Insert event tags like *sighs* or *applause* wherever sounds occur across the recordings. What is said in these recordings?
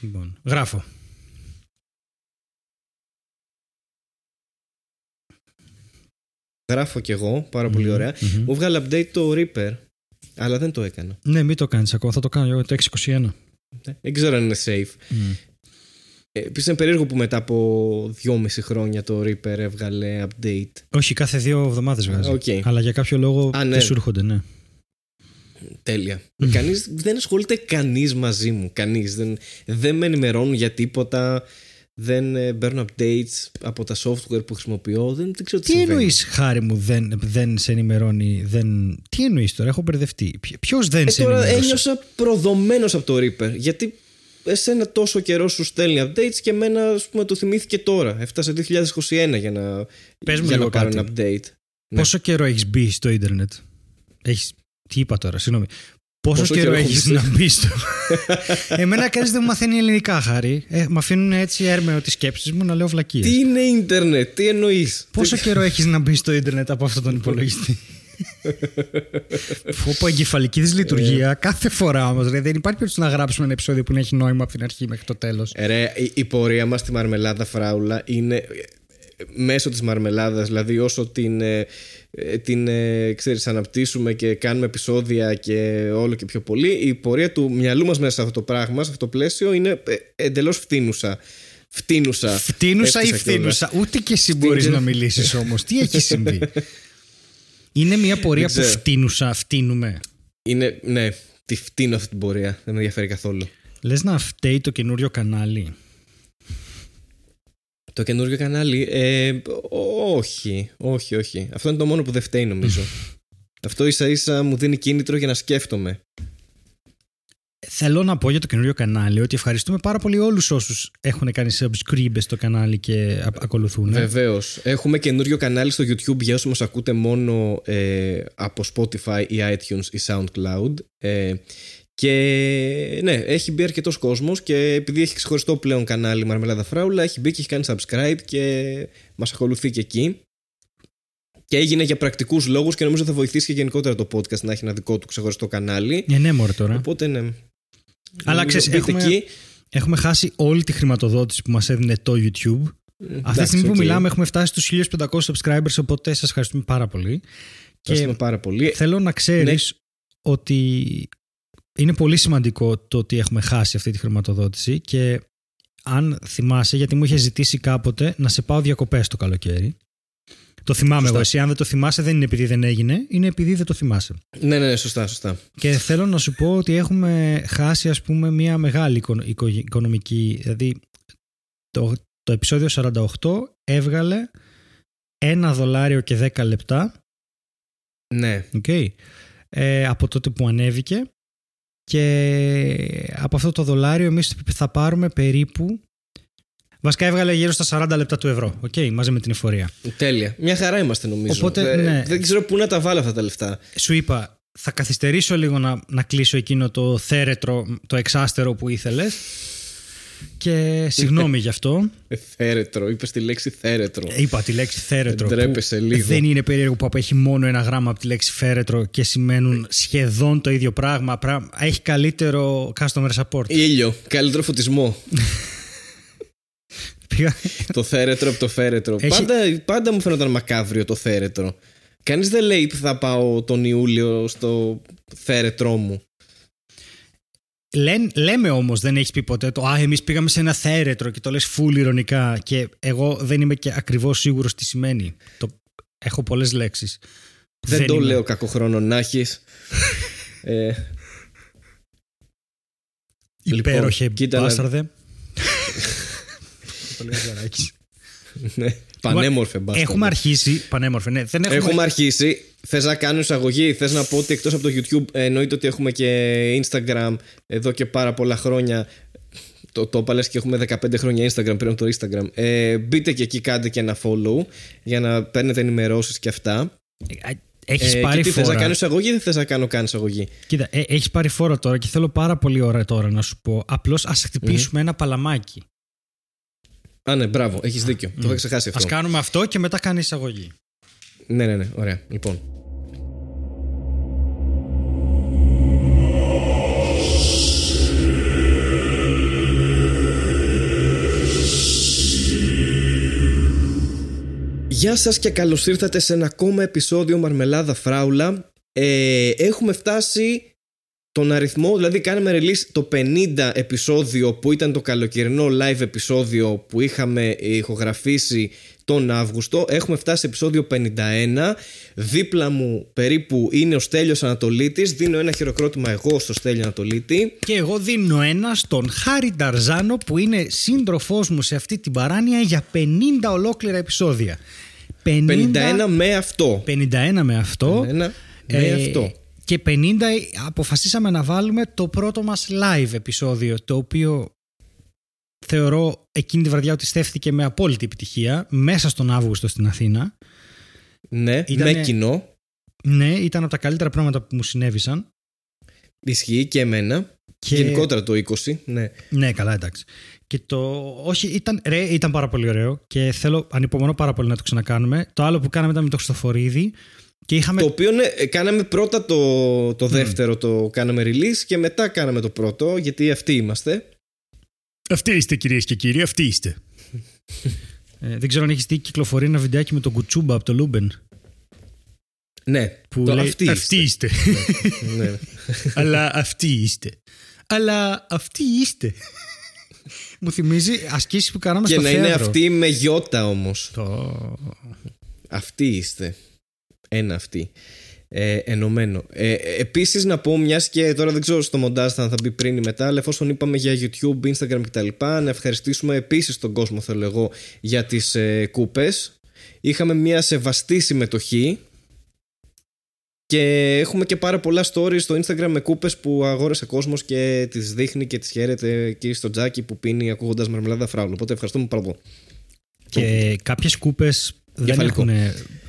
Λοιπόν, γράφω. Γράφω κι εγώ, πάρα πολύ ωραία. Μμμ. Μου βγάλε update το Reaper, αλλά δεν το έκανα. Ναι, μην το κάνεις ακόμα. Θα το κάνω εγώ το 621. Δεν ξέρω αν είναι safe. Μμ. Ε, Επίσης είναι περίεργο που μετά από δυόμιση χρόνια το Reaper έβγαλε update. Όχι, κάθε δύο εβδομάδες βγάζει. Οκ. Αλλά για κάποιο λόγο Α, ναι. δεν σου έρχονται, ναι. Τέλεια. Κανείς, δεν ασχολείται κανείς μαζί μου. Κανείς. Δεν, δεν με ενημερώνουν για τίποτα. Δεν ε, παίρνω updates από τα software που χρησιμοποιώ. Δεν, δεν ξέρω τι, Τι συμβαίνει. εννοείς, Χάρη μου, δεν, δεν σε ενημερώνει. Δεν... Τι εννοείς τώρα, έχω μπερδευτεί. Ποιο δεν Ε, σε τώρα ενημερώνει. ένιωσα προδομένος από το Reaper. Γιατί εσένα τόσο καιρό σου στέλνει updates και εμένα ας πούμε, το θυμήθηκε τώρα. Έφτασε 2021 για να, Πες μου για να λίγο πάρω κάτι. ένα update. Ναι. Πόσο καιρό έχεις μπει στο ίντερνετ; Έχεις... Τι είπα τώρα, συγγνώμη. Πόσο, Πόσο καιρό καιρό έχω έχεις μπει να μπεις στο. *laughs* Εμένα κανείς δεν μου μαθαίνει ελληνικά, Χάρη. Ε, με αφήνουν έτσι έρμεο τις σκέψεις μου να λέω βλακίες. Τι είναι ίντερνετ, τι εννοείς; Πόσο καιρό έχεις να μπεις στο ίντερνετ από αυτόν τον υπολογιστή; *laughs* Φόπο εγκεφαλική δυσλειτουργία κάθε φορά όμως. Δεν υπάρχει περίπτωση να γράψουμε ένα επεισόδιο που να έχει νόημα από την αρχή μέχρι το τέλος. Ε, Ρε, η, η πορεία μας στη μαρμελάδα φράουλα είναι ε, μέσω της μαρμελάδας, δηλαδή όσο την, ε, ε, την ε, ξέρεις, αναπτύσσουμε και κάνουμε επεισόδια και όλο και πιο πολύ, η πορεία του μυαλού μας μέσα σε αυτό το πράγμα, σε αυτό το πλαίσιο είναι ε, εντελώς φτύνουσα. Φτύνουσα. Φτύνουσα ή Έφτιασα κιόλας. φθήνουσα. Ούτε και εσύ μπορείς να μιλήσεις όμως. Τι έχει συμβεί; Είναι μια πορεία Δεν που ξέρω. φτύνουσα, φτύνουμε. Είναι, ναι, τη φτύνω αυτή την πορεία. Δεν με ενδιαφέρει καθόλου. Λες να φταίει το καινούριο κανάλι. Το καινούριο κανάλι, ε, όχι, όχι, όχι. Αυτό είναι το μόνο που δεν φταίει νομίζω. *laughs* Αυτό ίσα ίσα μου δίνει κίνητρο για να σκέφτομαι. Θέλω να πω για το καινούριο κανάλι ότι ευχαριστούμε πάρα πολύ όλους όσους έχουν κάνει subscribe στο κανάλι και α- ακολουθούν. Βεβαίως. Έχουμε καινούριο κανάλι στο YouTube για όσους μας ακούτε μόνο ε, από Spotify ή iTunes ή SoundCloud. Ε, και ναι, έχει μπει αρκετός κόσμος και επειδή έχει ξεχωριστό πλέον κανάλι Μαρμελάδα Φράουλα, έχει μπει και έχει κάνει subscribe και μας ακολουθεί και εκεί. Και έγινε για πρακτικούς λόγους και νομίζω θα βοηθήσει και γενικότερα το podcast να έχει ένα δικό του ξεχωριστό κανάλι. Ε, ναι, μωρέ τώρα. Οπότε ναι. Αλλά Νομίζω ξέρεις, μπείτε έχουμε- εκεί. Έχουμε χάσει όλη τη χρηματοδότηση που μας έδινε το YouTube. Αυτή τη στιγμή που οκ. μιλάμε έχουμε φτάσει στους 1500 subscribers, οπότε σας ευχαριστούμε πάρα πολύ. Ευχαριστούμε Και πάρα πολύ. θέλω να ξέρεις ότι είναι πολύ σημαντικό το ότι έχουμε χάσει αυτή τη χρηματοδότηση και αν θυμάσαι, γιατί μου είχες ζητήσει κάποτε να σε πάω διακοπές το καλοκαίρι. Το θυμάμαι Σωστά. εγώ. Εσύ, αν δεν το θυμάσαι, δεν είναι επειδή δεν έγινε, είναι επειδή δεν το θυμάσαι. Ναι, ναι, ναι, σωστά, σωστά. Και θέλω να σου πω ότι έχουμε χάσει ας πούμε μια μεγάλη οικο- οικο- οικονομική δηλαδή το, το επεισόδιο 48 έβγαλε ένα δολάριο και 10 λεπτά Ναι. okay, ε, από τότε που ανέβηκε και από αυτό το δολάριο εμείς θα πάρουμε περίπου βασικά έβγαλε γύρω στα 40 λεπτά του ευρώ okay, μαζί με την εφορία Τέλεια. Μια χαρά είμαστε νομίζω. Οπότε, δεν, ναι. δεν ξέρω πού να τα βάλω αυτά τα λεφτά. σου είπα θα καθυστερήσω λίγο να, να κλείσω εκείνο το θέρετρο, το εξάστερο που ήθελες και συγγνώμη γι' αυτό. Ε, Θέρετρο. Είπες τη λέξη θέρετρο. Ε, Είπα τη λέξη θέρετρο. Δεν τρέπεσαι που λίγο. Δεν είναι περίεργο που απέχει μόνο ένα γράμμα από τη λέξη φέρετρο και σημαίνουν σχεδόν το ίδιο πράγμα. Πρά- Έχει καλύτερο customer support. Ήλιο. Καλύτερο φωτισμό. Πήγα- το θέρετρο από το φέρετρο. Έχει- Πάντα, πάντα μου φαίνονταν μακάβριο το θέρετρο. Κανείς δεν λέει που θα πάω τον Ιούλιο στο θέρετρό μου. Λέν- λέμε όμως, δεν έχεις πει ποτέ το Α, εμείς πήγαμε σε ένα θέρετρο και το λες full ηρωνικά. Και εγώ δεν είμαι και ακριβώς σίγουρος τι σημαίνει. Το... Έχω πολλές λέξεις. Δεν, το λέω κακό χρόνο να έχεις. ε, Υπέροχε Λοιπόν, κοίτα να- μπάσταρδε. *laughs* Το λέει ο Ζαράκης. ναι. Πανέμορφε μπάσταρδε. Έχουμε αρχίσει. Πανέμορφε, ναι. Δεν έχουμε... Έχουμε αρχίσει. Θες να κάνω εισαγωγή, θες να πω ότι εκτός από το YouTube, ε, εννοείται ότι έχουμε και Instagram εδώ και πάρα πολλά χρόνια. Το, το είπα, λες και έχουμε 15 χρόνια Instagram πριν από το Instagram. Ε, μπείτε και εκεί, κάντε και ένα follow για να παίρνετε ενημερώσεις και αυτά. Έχεις Ε, πάρει και τι, θες φόρα. να κάνω εισαγωγή ή δεν θες να κάνω καν εισαγωγή; Κοίτα, ε, έχεις πάρει φόρα τώρα και θέλω πάρα πολύ ώρα τώρα να σου πω. Απλώς ας χτυπήσουμε ένα παλαμάκι. Ανέ, ναι, μπράβο, έχεις δίκιο. Mm. Το είχα ξεχάσει αυτό. Α κάνουμε αυτό και μετά κάνει εισαγωγή. Ναι, ναι, ναι, ωραία. Λοιπόν. Γεια σας και καλώς ήρθατε σε ένα ακόμα επεισόδιο Μαρμελάδα Φράουλα. Ε, έχουμε φτάσει τον αριθμό, δηλαδή κάναμε release το 50 επεισόδιο που ήταν το καλοκαιρινό live επεισόδιο που είχαμε ηχογραφήσει τον Αύγουστο. Έχουμε φτάσει σε επεισόδιο 51. Δίπλα μου περίπου είναι ο Στέλιος Ανατολίτης. Δίνω ένα χειροκρότημα εγώ στο Στέλιο Ανατολίτη. Και εγώ δίνω ένα στον Χάρη Νταρζάνο που είναι σύντροφός μου σε αυτή την παράνοια για 50 ολόκληρα επεισόδια. 50, 51 με αυτό. 51 με αυτό. 51 με ε, αυτό. Και 50 αποφασίσαμε να βάλουμε το πρώτο μας live επεισόδιο το οποίο θεωρώ εκείνη τη βραδιά ότι στέφθηκε με απόλυτη επιτυχία μέσα στον Αύγουστο στην Αθήνα. Ναι, Ήτανε... με κοινό. Ναι, ήταν από τα καλύτερα πράγματα που μου συνέβησαν. Ισχύει και εμένα. Και... Γενικότερα το 20. Ναι. ναι, καλά, εντάξει. Και το. Όχι, ήταν, ρε, ήταν πάρα πολύ ωραίο και θέλω, ανυπομονώ πάρα πολύ να το ξανακάνουμε. Το άλλο που κάναμε ήταν με το Χριστοφορίδη. Και είχαμε... Το οποίο ναι, κάναμε πρώτα το, το δεύτερο, το κάναμε release και μετά κάναμε το πρώτο, γιατί αυτοί είμαστε. Αυτοί είστε κυρίες και κύριοι, αυτοί είστε. ε, δεν ξέρω αν έχεις δει κυκλοφορεί ένα βιντεάκι με τον Κουτσούμπα από το Λούμπεν. Ναι, που το λέει, αυτοί, αυτοί είστε. ναι, ναι. *laughs* Αλλά αυτοί είστε. Αλλά αυτοί είστε. Μου θυμίζει ασκήσεις που κάναμε και στο Και να είναι αυτοί με γιώτα όμως. Το... Αυτοί είστε. Ένα αυτοί ε, ενωμένο. Ε, επίσης να πω μιας και τώρα δεν ξέρω στο μοντάζ θα, θα μπει πριν ή μετά αλλά εφόσον είπαμε για YouTube, Instagram κτλ να ευχαριστήσουμε επίσης τον κόσμο θέλω εγώ για τις ε, κούπες. Είχαμε μια σεβαστή συμμετοχή και έχουμε και πάρα πολλά stories στο Instagram με κούπες που αγόρεσε κόσμος και τις δείχνει και τις χαίρεται εκεί στο τζάκι που πίνει ακούγοντας μαρμελάδα φράουλο. Οπότε ευχαριστούμε πάρα πολύ. Και κάποιες κούπες δεν έχουν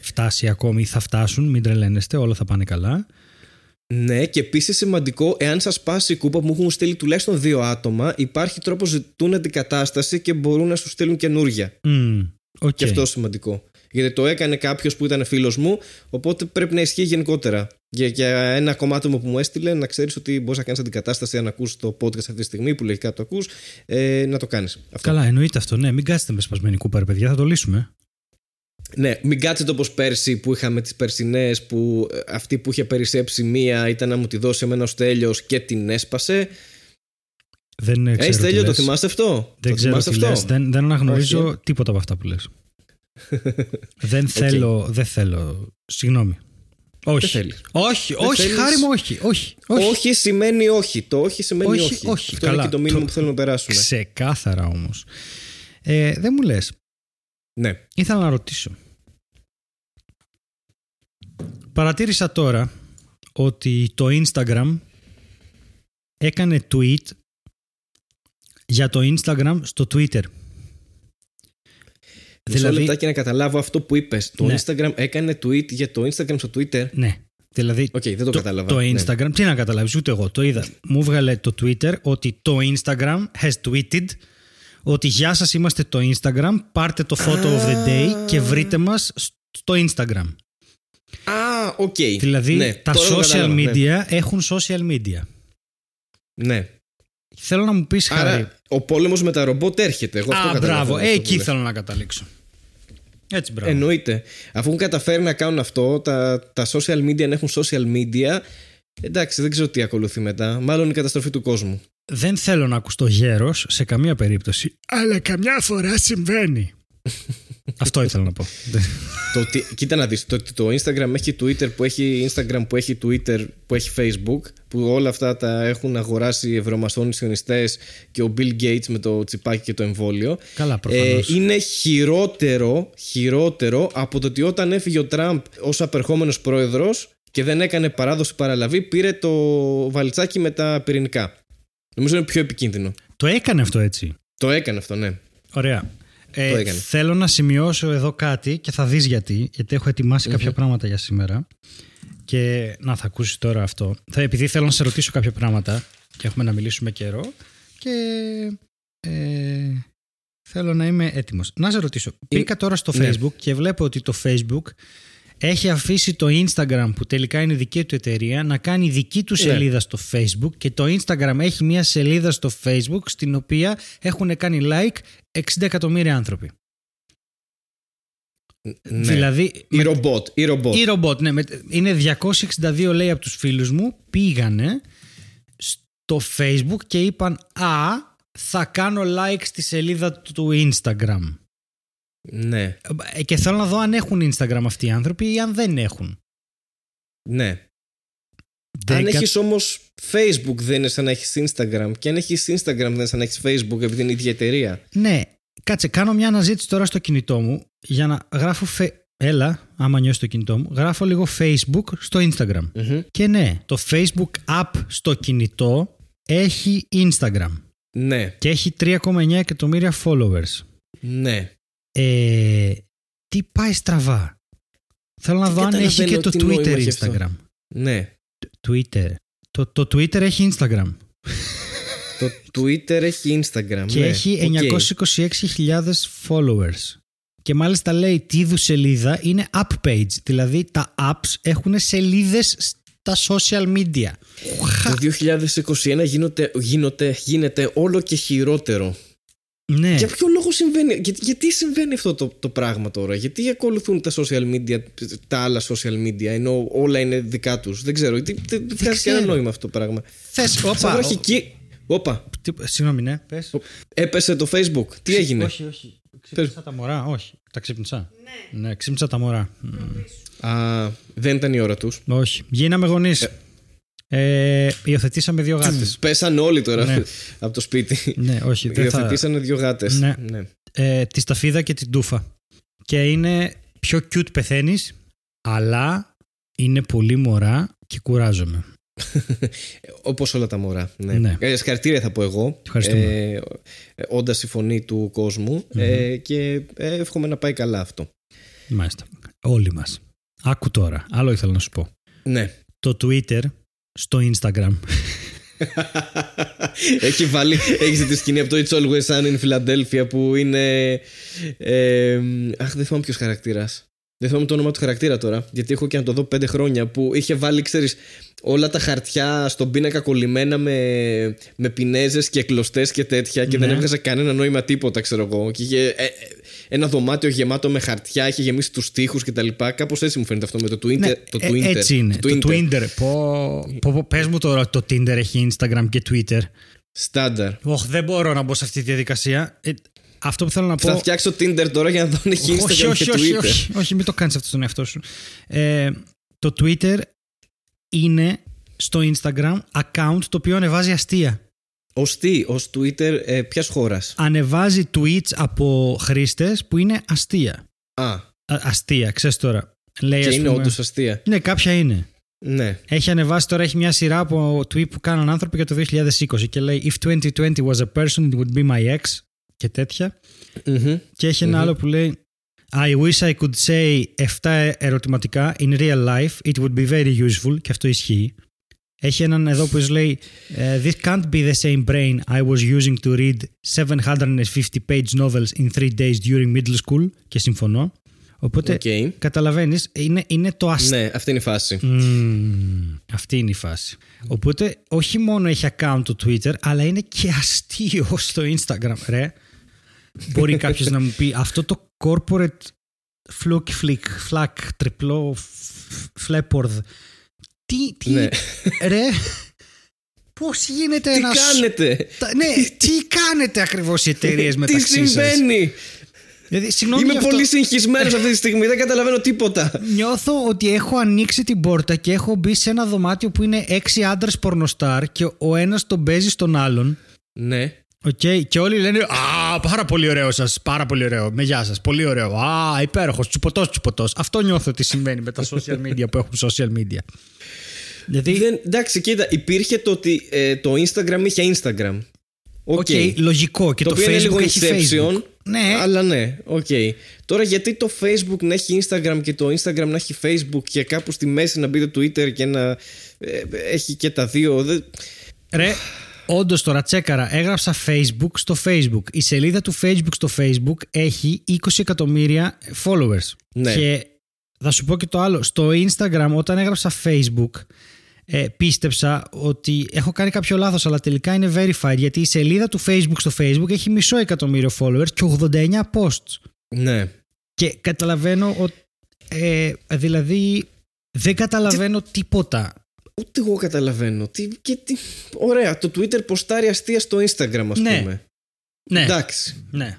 φτάσει ακόμη ή θα φτάσουν, μην τρελαίνεστε, όλα θα πάνε καλά. Ναι, και επίσης σημαντικό, εάν σας πάσει η κούπα που μου έχουν στείλει τουλάχιστον δύο άτομα, υπάρχει τρόπο ζητούν αντικατάσταση και μπορούν να σου στείλουν καινούργια. Mm, okay. Και αυτό σημαντικό. Γιατί το έκανε κάποιος που ήταν φίλος μου, οπότε πρέπει να ισχύει γενικότερα. Για, για ένα κομμάτι μου που μου έστειλε, να ξέρεις ότι μπορείς να κάνεις αντικατάσταση αν ακούς το podcast αυτή τη στιγμή που λογικά το ακούς, ε, να το κάνεις. Καλά, εννοείται αυτό. Ναι, μην κάτσετε με σπασμένη κούπα, ρε παιδιά, θα το λύσουμε. Ναι, μην κάτσετε όπως πέρσι που είχαμε τις περσινές που ε, αυτή που είχε περισσέψει μία ήταν να μου τη δώσει εμένα ως τέλειος και την έσπασε. Δεν ξέρω. Έχει τέλειο, το θυμάστε αυτό; Δεν το ξέρω τι αυτό; Λες. Δεν, δεν αναγνωρίζω Όχι. τίποτα από αυτά που λες. *laughs* δεν θέλω, okay. δεν θέλω. Συγγνώμη. Όχι. Δεν όχι, δεν όχι, θέλεις... χάρη μου, όχι, όχι, όχι. Όχι σημαίνει όχι. Το όχι σημαίνει όχι. όχι. όχι. Αυτό Καλά, είναι και το μήνυμα το... που θέλουμε να περάσουμε. Ξεκάθαρα όμως. Ε, δεν μου λες. Ναι. Ήθελα να ρωτήσω. Παρατήρησα τώρα ότι το Instagram έκανε tweet για το Instagram στο Twitter. Μισό δηλαδή... και να καταλάβω αυτό που είπες. Το ναι. Instagram έκανε tweet για το Instagram στο Twitter; Ναι. Δηλαδή, okay, δεν το, το κατάλαβα. Το ναι. Instagram, ναι. τι να καταλάβεις, ούτε εγώ το είδα. Μου βγάλε το Twitter ότι το Instagram has tweeted ότι γεια σας είμαστε το Instagram, πάρτε το photo of the day και βρείτε μας στο Instagram. Α, οκ. Okay. Δηλαδή ναι, τα social ναι. media έχουν social media. Ναι. Θέλω να μου πεις Άρα, Χάρη. ο πόλεμος με τα ρομπότ έρχεται. Εγώ Α, μπράβο. Ε, εκεί θέλω να καταλήξω. Έτσι, μπράβο. Εννοείται. Αφού έχουν καταφέρει να κάνουν αυτό, τα, τα social media να έχουν social media, εντάξει, δεν ξέρω τι ακολουθεί μετά. Μάλλον η καταστροφή του κόσμου. Δεν θέλω να ακουστώ γέρος σε καμία περίπτωση. Αλλά καμιά φορά συμβαίνει. *laughs* Αυτό ήθελα να πω. το ότι, κοίτα να δεις, το ότι το Instagram έχει Twitter που έχει Instagram που έχει Twitter που έχει Facebook που όλα αυτά τα έχουν αγοράσει οι ευρωμασόνοι σιωνιστές και ο Bill Gates με το τσιπάκι και το εμβόλιο Καλά, ε, είναι χειρότερο, χειρότερο από το ότι όταν έφυγε ο Τραμπ ως απερχόμενος πρόεδρος και δεν έκανε παράδοση παραλαβή πήρε το βαλιτσάκι με τα πυρηνικά. Νομίζω είναι πιο επικίνδυνο. Το έκανε αυτό έτσι. Το έκανε αυτό, ναι. Ωραία. Ε, θέλω να σημειώσω εδώ κάτι και θα δεις γιατί, γιατί έχω κάποια πράγματα για σήμερα και να θα ακούσεις τώρα αυτό. Θα, επειδή θέλω να σε ρωτήσω κάποια πράγματα και έχουμε να μιλήσουμε καιρό και ε, θέλω να είμαι έτοιμος. Να σε ρωτήσω, μπήκα τώρα στο ναι. facebook και βλέπω ότι το facebook έχει αφήσει το Instagram που τελικά είναι δική του εταιρεία να κάνει δική του ναι. σελίδα στο Facebook και το Instagram έχει μια σελίδα στο Facebook στην οποία έχουν κάνει like 60 εκατομμύρια άνθρωποι. Ναι. Δηλαδή, Η με- ρομπότ. Η ρομπότ. η ρομπότ, ναι, με- είναι 262 λέει από τους φίλους μου πήγανε στο facebook και είπαν «Α, θα κάνω like στη σελίδα του Instagram». Ναι. Ε, Και θέλω να δω αν έχουν Instagram αυτοί οι άνθρωποι ή αν δεν έχουν. Ναι. Δεν αν κα- έχεις όμως Facebook δεν είναι σαν να έχεις Instagram. Και αν έχεις Instagram δεν είναι σαν να έχεις Facebook επειδή είναι η ίδια εταιρεία. Ναι, κάτσε, κάνω μια αναζήτηση τώρα στο κινητό μου για να γράφω. Φε... Έλα, άμα νιώσεις το κινητό μου, γράφω λίγο Facebook στο Instagram. Μμμ. Και ναι, το Facebook app στο κινητό έχει Instagram Ναι. και έχει 3,9 εκατομμύρια followers. Ναι. Ε, τι πάει στραβά. Θέλω να Δεν δω αν έχει και καταλαβαίνω το τι νόημα Twitter έχει αυτό. Instagram. Ναι. Twitter. Το, το Twitter έχει Instagram Το Twitter έχει Instagram. και ναι. έχει Οκ. 926.000 followers. Και μάλιστα λέει τι είδους σελίδα είναι app page. Δηλαδή τα apps έχουν σελίδες στα social media. Το 2021 γίνονται, γίνονται, γίνεται όλο και χειρότερο. Ναι. Για ποιο λόγο συμβαίνει, για, γιατί συμβαίνει αυτό το, το πράγμα τώρα, γιατί ακολουθούν τα social media, τα άλλα social media, ενώ όλα είναι δικά τους. Δεν ξέρω, γιατί δεν δεν βγάζει ξέρω. κανένα νόημα αυτό το πράγμα. Θες, Σαν όπα. αρχική. Όπα, Τι- Συγγνώμη, ναι, πες. έπεσε το Facebook. Τι έγινε; Όχι, όχι. Ξύπνησα τα μωρά, όχι. Τα ξύπνησα. Ναι. Ναι, ξύπνησα τα μωρά. Μμ. Α, δεν ήταν η ώρα τους. Όχι. Γίναμε γονείς. Ε, υιοθετήσαμε δύο γάτες. *laughs* Πέσαν όλοι τώρα Ναι. *laughs* από το σπίτι. ναι, όχι. Δεν θα... Υιοθετήσανε δύο γάτες. Ναι. ναι. ε, τη σταφίδα και την τούφα. Και είναι πιο cute πεθαίνεις, αλλά είναι πολύ μωρά και κουράζομαι. *laughs* Όπως όλα τα μωρά. Ναι. Ναι. Ε, συγχαρητήρια θα πω εγώ. Ευχαριστούμε. Ε, Όντας η φωνή του κοσμου Ε, και ε, εύχομαι να πάει καλά αυτό. Μάλιστα. Όλοι μας. Άκου τώρα. Άλλο ήθελα να σου πω. Ναι. Το Twitter στο Instagram. έχει βάλει. Έχεις τη σκηνή από το It's Always Sun in Philadelphia που είναι. Ε, αχ, δεν θυμάμαι ποιος χαρακτήρας. Δεν θυμάμαι το όνομα του χαρακτήρα τώρα, γιατί έχω και να το δω πέντε χρόνια που είχε βάλει, ξέρεις, όλα τα χαρτιά στον πίνακα κολλημένα με, με πινέζες και κλωστές και τέτοια και δεν Ναι. έβγαζε κανένα νόημα τίποτα, ξέρω εγώ. Και είχε ε, ε, ένα δωμάτιο γεμάτο με χαρτιά, είχε γεμίσει τους τοίχου κτλ. Κάπως έτσι μου φαίνεται αυτό με το Twitter. Ναι, το ε, Twitter έτσι είναι. Το, Twitter. Πω, πω, πω, πες μου τώρα ότι το Tinder έχει Instagram και Twitter. Στάνταρ. Όχι, δεν μπορώ να μπω σε αυτή τη διαδικασία. Ε, αυτό που θέλω να πω. Θα φτιάξω Tinder τώρα για να δω αν έχει Instagram όχι, όχι, και όχι, Twitter. όχι, όχι, μην το κάνεις αυτό στον εαυτό σου. Ε, το Twitter είναι στο Instagram account το οποίο ανεβάζει αστεία. Ω τι, ως Twitter ε, ποιας χώρας; Ανεβάζει tweets από χρήστες που είναι αστεία. Α, Α, αστεία, ξέρεις τώρα. Λέει, και ας είναι πούμε- όντως αστεία. Ναι, κάποια είναι. Ναι. Έχει ανεβάσει τώρα, έχει μια σειρά από tweet που κάνουν άνθρωποι για το 2020 και λέει If 2020 was a person, it would be my ex και τέτοια. Μμμ. Και έχει ένα άλλο που λέει I wish I could say 7 ερωτηματικά in real life, it would be very useful και αυτό ισχύει. Έχει έναν εδώ που λέει ε, This can't be the same brain I was using to read 750 page novels in 3 days during middle school και συμφωνώ. Οπότε Οκ. καταλαβαίνεις είναι, είναι το αστείο. Ναι, αυτή είναι η φάση. Μμμ, αυτή είναι η φάση. Οπότε όχι μόνο έχει account το Twitter, αλλά είναι και αστείο στο Instagram, ρε. Μπορεί κάποιος να μου πει αυτό το corporate fluke flick, flack, τριπλό, φλέπορδ. Τι, τι, Ναι. ρε. Πώς γίνεται Τι ένα... κάνετε, Τα- Ναι, τι κάνετε ακριβώς οι εταιρείες *laughs* τι μεταξύ σας; συμβαίνει; Δηλαδή, συγγνώμη Είμαι γι' αυτό. πολύ συγχυσμένος αυτή τη στιγμή, δεν καταλαβαίνω τίποτα. Νιώθω ότι έχω ανοίξει την πόρτα και έχω μπει σε ένα δωμάτιο που είναι έξι άντρες πορνοστάρ και ο ένας τον παίζει στον άλλον. Ναι. Οκ, και όλοι λένε Α, πάρα πολύ ωραίο σας. Πάρα πολύ ωραίο. Με γεια σας. Πολύ ωραίο. Α, υπέροχος. Τσουποτό, τσουποτό. Αυτό νιώθω ότι συμβαίνει με τα social media που έχουν social media. Δηλαδή, Δεν, εντάξει, κοίτα, υπήρχε το ότι ε, το Instagram είχε Instagram. Οκ. οκ, λογικό. Και το, το, οποίο Facebook είναι λίγο έχει Inception. Facebook. Ναι, Αλλά ναι, οκ. Τώρα γιατί το Facebook να έχει Instagram και το Instagram να έχει Facebook και κάπου στη μέση να μπει το Twitter και να ε, έχει και τα δύο. Δεν... Ρε, όντως τώρα τσέκαρα. Έγραψα Facebook στο Facebook. Η σελίδα του Facebook στο Facebook έχει 20 εκατομμύρια followers. Ναι. Και θα σου πω και το άλλο. Στο Instagram, όταν έγραψα Facebook, ε, πίστεψα ότι έχω κάνει κάποιο λάθος αλλά τελικά είναι verified γιατί η σελίδα του Facebook στο Facebook έχει μισό εκατομμύριο followers και 89 posts. Ναι. Και καταλαβαίνω ότι. Ε, δηλαδή, δεν καταλαβαίνω τίποτα. Ούτε εγώ καταλαβαίνω. Τι, και τι... Ωραία, το Twitter ποστάρει αστεία στο Instagram, ας Ναι. πούμε. Ναι, Εντάξει. ναι.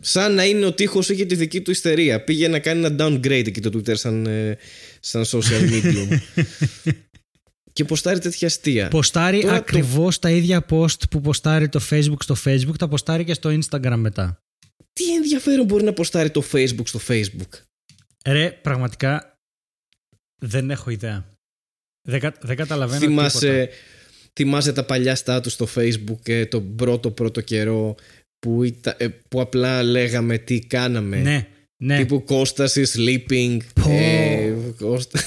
Σαν να είναι ο τείχος είχε τη δική του ιστερία. Πήγε να κάνει ένα downgrade εκεί το Twitter σαν, ε, σαν social *laughs* medium. και ποστάρει τέτοια αστεία. Ποστάρει Τώρα το- ακριβώς τα ίδια post που ποστάρει το Facebook στο Facebook, τα ποστάρει και στο Instagram μετά. Τι ενδιαφέρον μπορεί να ποστάρει το Facebook στο Facebook; Ρε, πραγματικά δεν έχω ιδέα. Δεν, κα- δεν καταλαβαίνω τίποτα. Θυμάσαι, θυμάσαι τα παλιά στάτους στο Facebook ε, τον πρώτο πρώτο καιρό που, ήταν- ε, που απλά λέγαμε τι κάναμε; Ναι, ναι. Τύπου Κώστας is sleeping. Πω. Ε, Κώστα...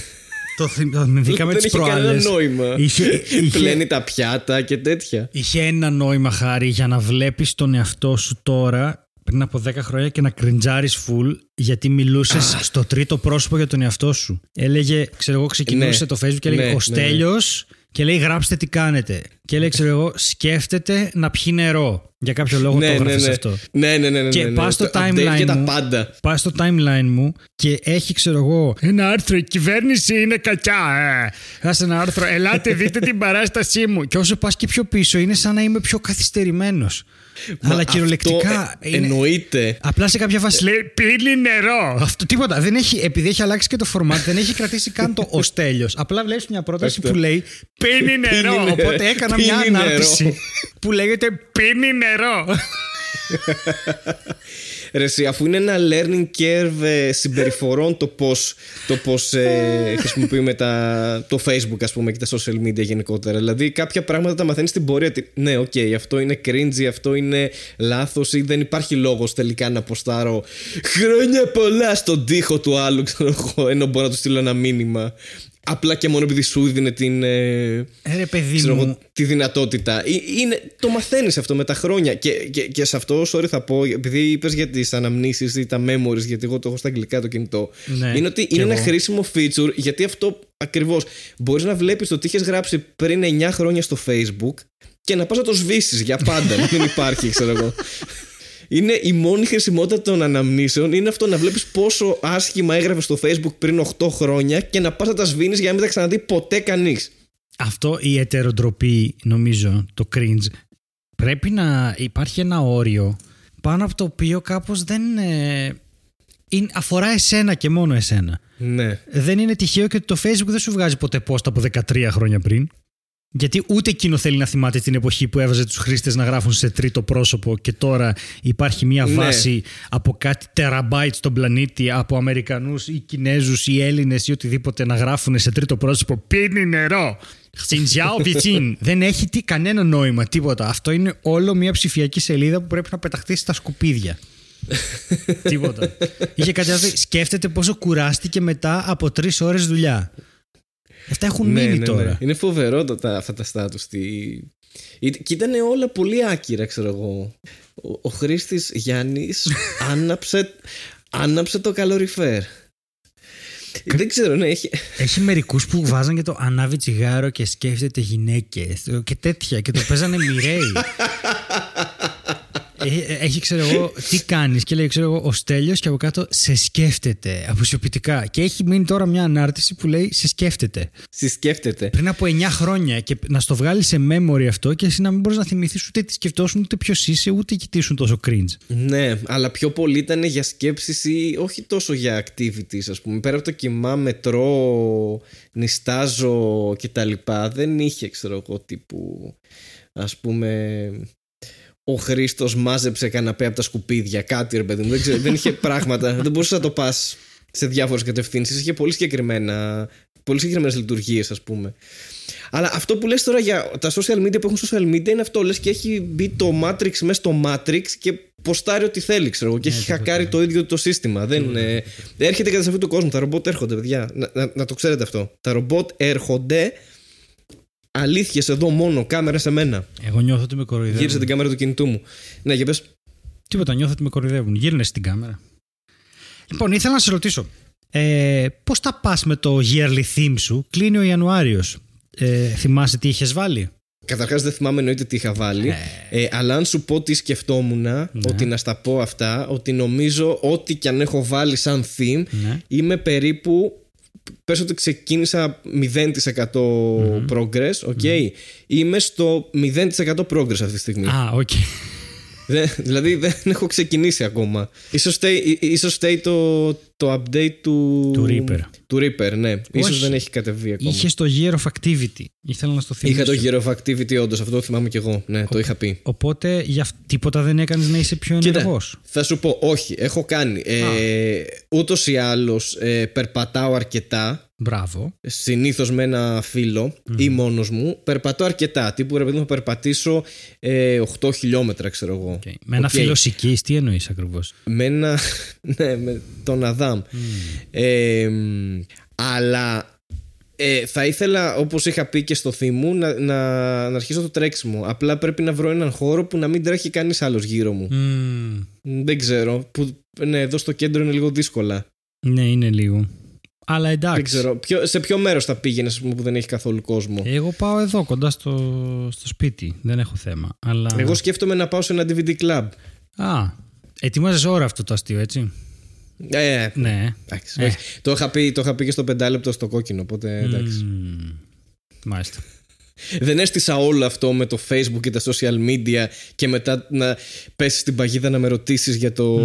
Το θυμ- το θυμηθήκαμε Δεν τις είχε κανένα προάλλες. νόημα. Είχε- είχε- Πλένει τα πιάτα και τέτοια. Είχε ένα νόημα χάρη για να βλέπεις τον εαυτό σου τώρα πριν από 10 χρόνια και να κριντζάρεις full γιατί μιλούσες στο τρίτο πρόσωπο για τον εαυτό σου. Έλεγε, ξέρω εγώ, ξεκινούσε Ναι. το facebook και έλεγε Ναι, ο ναι, Στέλιος και λέει γράψτε τι κάνετε. Και έλεγε, ξέρω εγώ, σκέφτεται να πιει νερό. Για κάποιο λόγο το ναι, ναι, έγραφες ναι. αυτό. Ναι, ναι, ναι, ναι. Και ναι, ναι. πας στο Το update timeline Και τα μου. πάντα. Πάω στο timeline μου και έχει, ξέρω εγώ, ένα άρθρο. Η κυβέρνηση είναι κακιά. Ε. Άσε ένα άρθρο. Ελάτε, δείτε την παράστασή μου. Και όσο πας και πιο πίσω, είναι σαν να είμαι πιο καθυστερημένος. Μα Αλλά κυριολεκτικά. αυτό, ε, είναι- Εννοείται. Απλά σε κάποια φάση λέει πίνει νερό. Αυτό τίποτα. Δεν έχει, επειδή έχει αλλάξει και το format, δεν έχει κρατήσει καν το ω τέλειο. Απλά βλέπεις μια πρόταση Αυτό. που λέει πίνει νερό. νερό. Οπότε έκανα μια Πίνει νερό. ανάρτηση *laughs* που λέγεται πίνει νερό. *laughs* Ρε, εσύ, αφού είναι ένα learning curve ε, συμπεριφορών το πώς, το πώς ε, χρησιμοποιούμε τα, το Facebook ας πούμε και τα social media γενικότερα. Δηλαδή κάποια πράγματα τα μαθαίνεις στην πορεία ότι ναι οκ αυτό είναι cringy αυτό είναι λάθος ή δεν υπάρχει λόγος τελικά να ποστάρω χρόνια πολλά στον τοίχο του άλλου ξέρω εγώ ενώ μπορώ να του στείλω ένα μήνυμα απλά και μόνο επειδή σου δίνει την ε, Ε, ρε παιδί ξέρω μου. εγώ, τη δυνατότητα. Ε, Είναι, το μαθαίνεις αυτό με τα χρόνια. Και, και, και σε αυτό, sorry, θα πω, επειδή είπες για τις αναμνήσεις ή τα memories, γιατί εγώ το έχω στα αγγλικά το κινητό. Ναι, είναι ότι κι είναι ένα εγώ. χρήσιμο feature, γιατί αυτό ακριβώς μπορείς να βλέπεις το τι είχες γράψει πριν 9 χρόνια στο Facebook και να πας να το σβήσεις για πάντα. *laughs* να μην υπάρχει, ξέρω εγώ. Είναι η μόνη χρησιμότητα των αναμνήσεων είναι αυτό να βλέπεις πόσο άσχημα έγραφες στο Facebook πριν 8 χρόνια και να πας να τα σβήνεις για να μην τα ξαναδεί ποτέ κανείς. Αυτό η ετεροτροπή, νομίζω, το cringe, πρέπει να υπάρχει ένα όριο πάνω από το οποίο κάπως δεν... ε, είναι, αφορά εσένα και μόνο εσένα. Ναι. Δεν είναι τυχαίο και ότι το Facebook δεν σου βγάζει ποτέ post από 13 χρόνια πριν. Γιατί ούτε εκείνο θέλει να θυμάται την εποχή που έβαζε τους χρήστες να γράφουν σε τρίτο πρόσωπο και τώρα υπάρχει μια Ναι. βάση από κάτι τεραμπάιτς στον πλανήτη από Αμερικανούς ή Κινέζους ή Έλληνες ή οτιδήποτε να γράφουν σε τρίτο πρόσωπο «Πίνει νερό». Xinjiao *laughs* Vichin. Δεν έχει τι, κανένα νόημα, τίποτα. Αυτό είναι όλο μια ψηφιακή σελίδα που πρέπει να πεταχτεί στα σκουπίδια. *laughs* τίποτα. Είχε κάτι άλλο. Σκέφτεται πόσο κουράστηκε μετά από τρεις ώρες δουλειά. Αυτά έχουν μείνει τώρα. Είναι φοβερό το, τα, αυτά τα στάτους. Τι... Ή- Και ήταν όλα πολύ άκυρα, ξέρω εγώ. Ο, ο χρήστης Γιάννης *laughs* άναψε, άναψε το καλοριφέρ. Δεν ξέρω, ναι, έχει... Έχει μερικούς που βάζαν και το ανάβει τσιγάρο και σκέφτεται γυναίκες και τέτοια και το παίζανε μοιραίοι. *laughs* Έχει, έχει, ξέρω εγώ, τι κάνεις και λέει, ξέρω εγώ, ο Στέλιος και από κάτω σε σκέφτεται αποσιοποιητικά. Και έχει μείνει τώρα μια ανάρτηση που λέει σε σκέφτεται. Συσκέφτεται. Πριν από 9 χρόνια και να στο βγάλει σε memory αυτό και εσύ να μην μπορείς να θυμηθείς ούτε τι σκεφτόσουν, ούτε ποιος είσαι, ούτε γιατί ήσουν τόσο cringe. Ναι, αλλά πιο πολύ ήταν για σκέψεις ή όχι τόσο για activities, ας πούμε. Πέρα από το κοιμάμαι, τρώω, νιστάζω και τα λοιπά, δεν είχε, ξέρω εγώ, τύπου, ας πούμε, ο Χρήστος μάζεψε καναπέ από τα σκουπίδια, κάτι ρε παιδί μου, δεν, ξέρω, δεν είχε *laughs* πράγματα, δεν μπορούσες να το πας σε διάφορες κατευθύνσεις, είχε πολύ συγκεκριμένα, πολύ συγκεκριμένες λειτουργίες, ας πούμε. Αλλά αυτό που λες τώρα για τα social media που έχουν social media είναι αυτό. Λες και έχει μπει το Matrix μέσα στο Matrix και ποστάρει ό,τι θέλει, ξέρω εγώ. Και έχει χακάρει το ίδιο το σύστημα. Δεν, ε, έρχεται κατά σε αυτόν τον κόσμο. Τα ρομπότ έρχονται, παιδιά. Να, να, να το ξέρετε αυτό. Τα ρομπότ έρχονται. Αλήθειες εδώ μόνο. Κάμερα σε μένα. Εγώ νιώθω ότι με κοροϊδεύουν. Γύρισε την κάμερα του κινητού μου. Ναι, για πες. Τίποτα, νιώθω ότι με κοροϊδεύουν. Γύρνε στην κάμερα. Λοιπόν, ήθελα να σε ρωτήσω. Ε, Πώς τα πας με το yearly theme σου, κλείνει ο Ιανουάριος. Ε, θυμάσαι τι είχες βάλει; Καταρχάς δεν θυμάμαι εννοείται τι είχα βάλει. Ναι. Ε, αλλά αν σου πω τι σκεφτόμουν, ότι να στα πω αυτά, ότι νομίζω ό,τι και αν έχω βάλει σαν theme, Ναι. είμαι περίπου. Πες ότι ξεκίνησα 0% progress, οκ. Είμαι στο 0% progress αυτή τη στιγμή. Α, οκ. Δεν- δηλαδή δεν έχω ξεκινήσει ακόμα. Ίσως φταίει, ί- ίσως φταίει το, το update του... Του Reaper. Του Reaper, ναι. Ίσως Όχι. δεν έχει κατεβεί ακόμα. Είχε το Year of Activity. Ήθελα να στο θυμίσω. Είχα το Hero of Activity όντως, αυτό το θυμάμαι κι εγώ. Ναι, το είχα πει. Οπότε για αυ- τίποτα δεν έκανες να είσαι πιο Κοίτα, ενεργός. θα σου πω, όχι, έχω κάνει. Ε, Ούτως ή άλλως περπατάω αρκετά. Μπράβο. Συνήθως με ένα φίλο ή μόνος μου. Περπατώ αρκετά. Τύπου ρε παιδί μου, θα περπατήσω ε, 8 χιλιόμετρα, ξέρω εγώ. Okay. Με ένα Οκ. φίλο οικείς, τι εννοείς ακριβώς; Με ένα. *laughs* ναι, με τον Αδάμ. Ε, μ, αλλά ε, θα ήθελα, όπως είχα πει και στο θύμου, να, να, να αρχίσω το τρέξιμο. Απλά πρέπει να βρω έναν χώρο που να μην τρέχει κανείς άλλος γύρω μου. Μ, Δεν ξέρω. Που, ναι, εδώ στο κέντρο είναι λίγο δύσκολα. Ναι, είναι λίγο. Αλλά εντάξει. Δεν ξέρω. Ποιο, σε ποιο μέρος θα πήγαινες πούμε, που δεν έχει καθόλου κόσμο; Εγώ πάω εδώ κοντά στο, στο σπίτι. Δεν έχω θέμα. Αλλά... Εγώ σκέφτομαι να πάω σε ένα DVD club. Α, ετοιμάζεσαι ώρα αυτό το αστείο, έτσι; Ε, ε, Ναι. εντάξει, όχι. Το, είχα πει, το είχα πει και στο πεντάλεπτο στο κόκκινο, οπότε εντάξει. Μμμ. Μάλιστα. Δεν έστησα όλο αυτό με το facebook και τα social media και μετά να πέσει στην παγίδα να με ρωτήσεις για, το,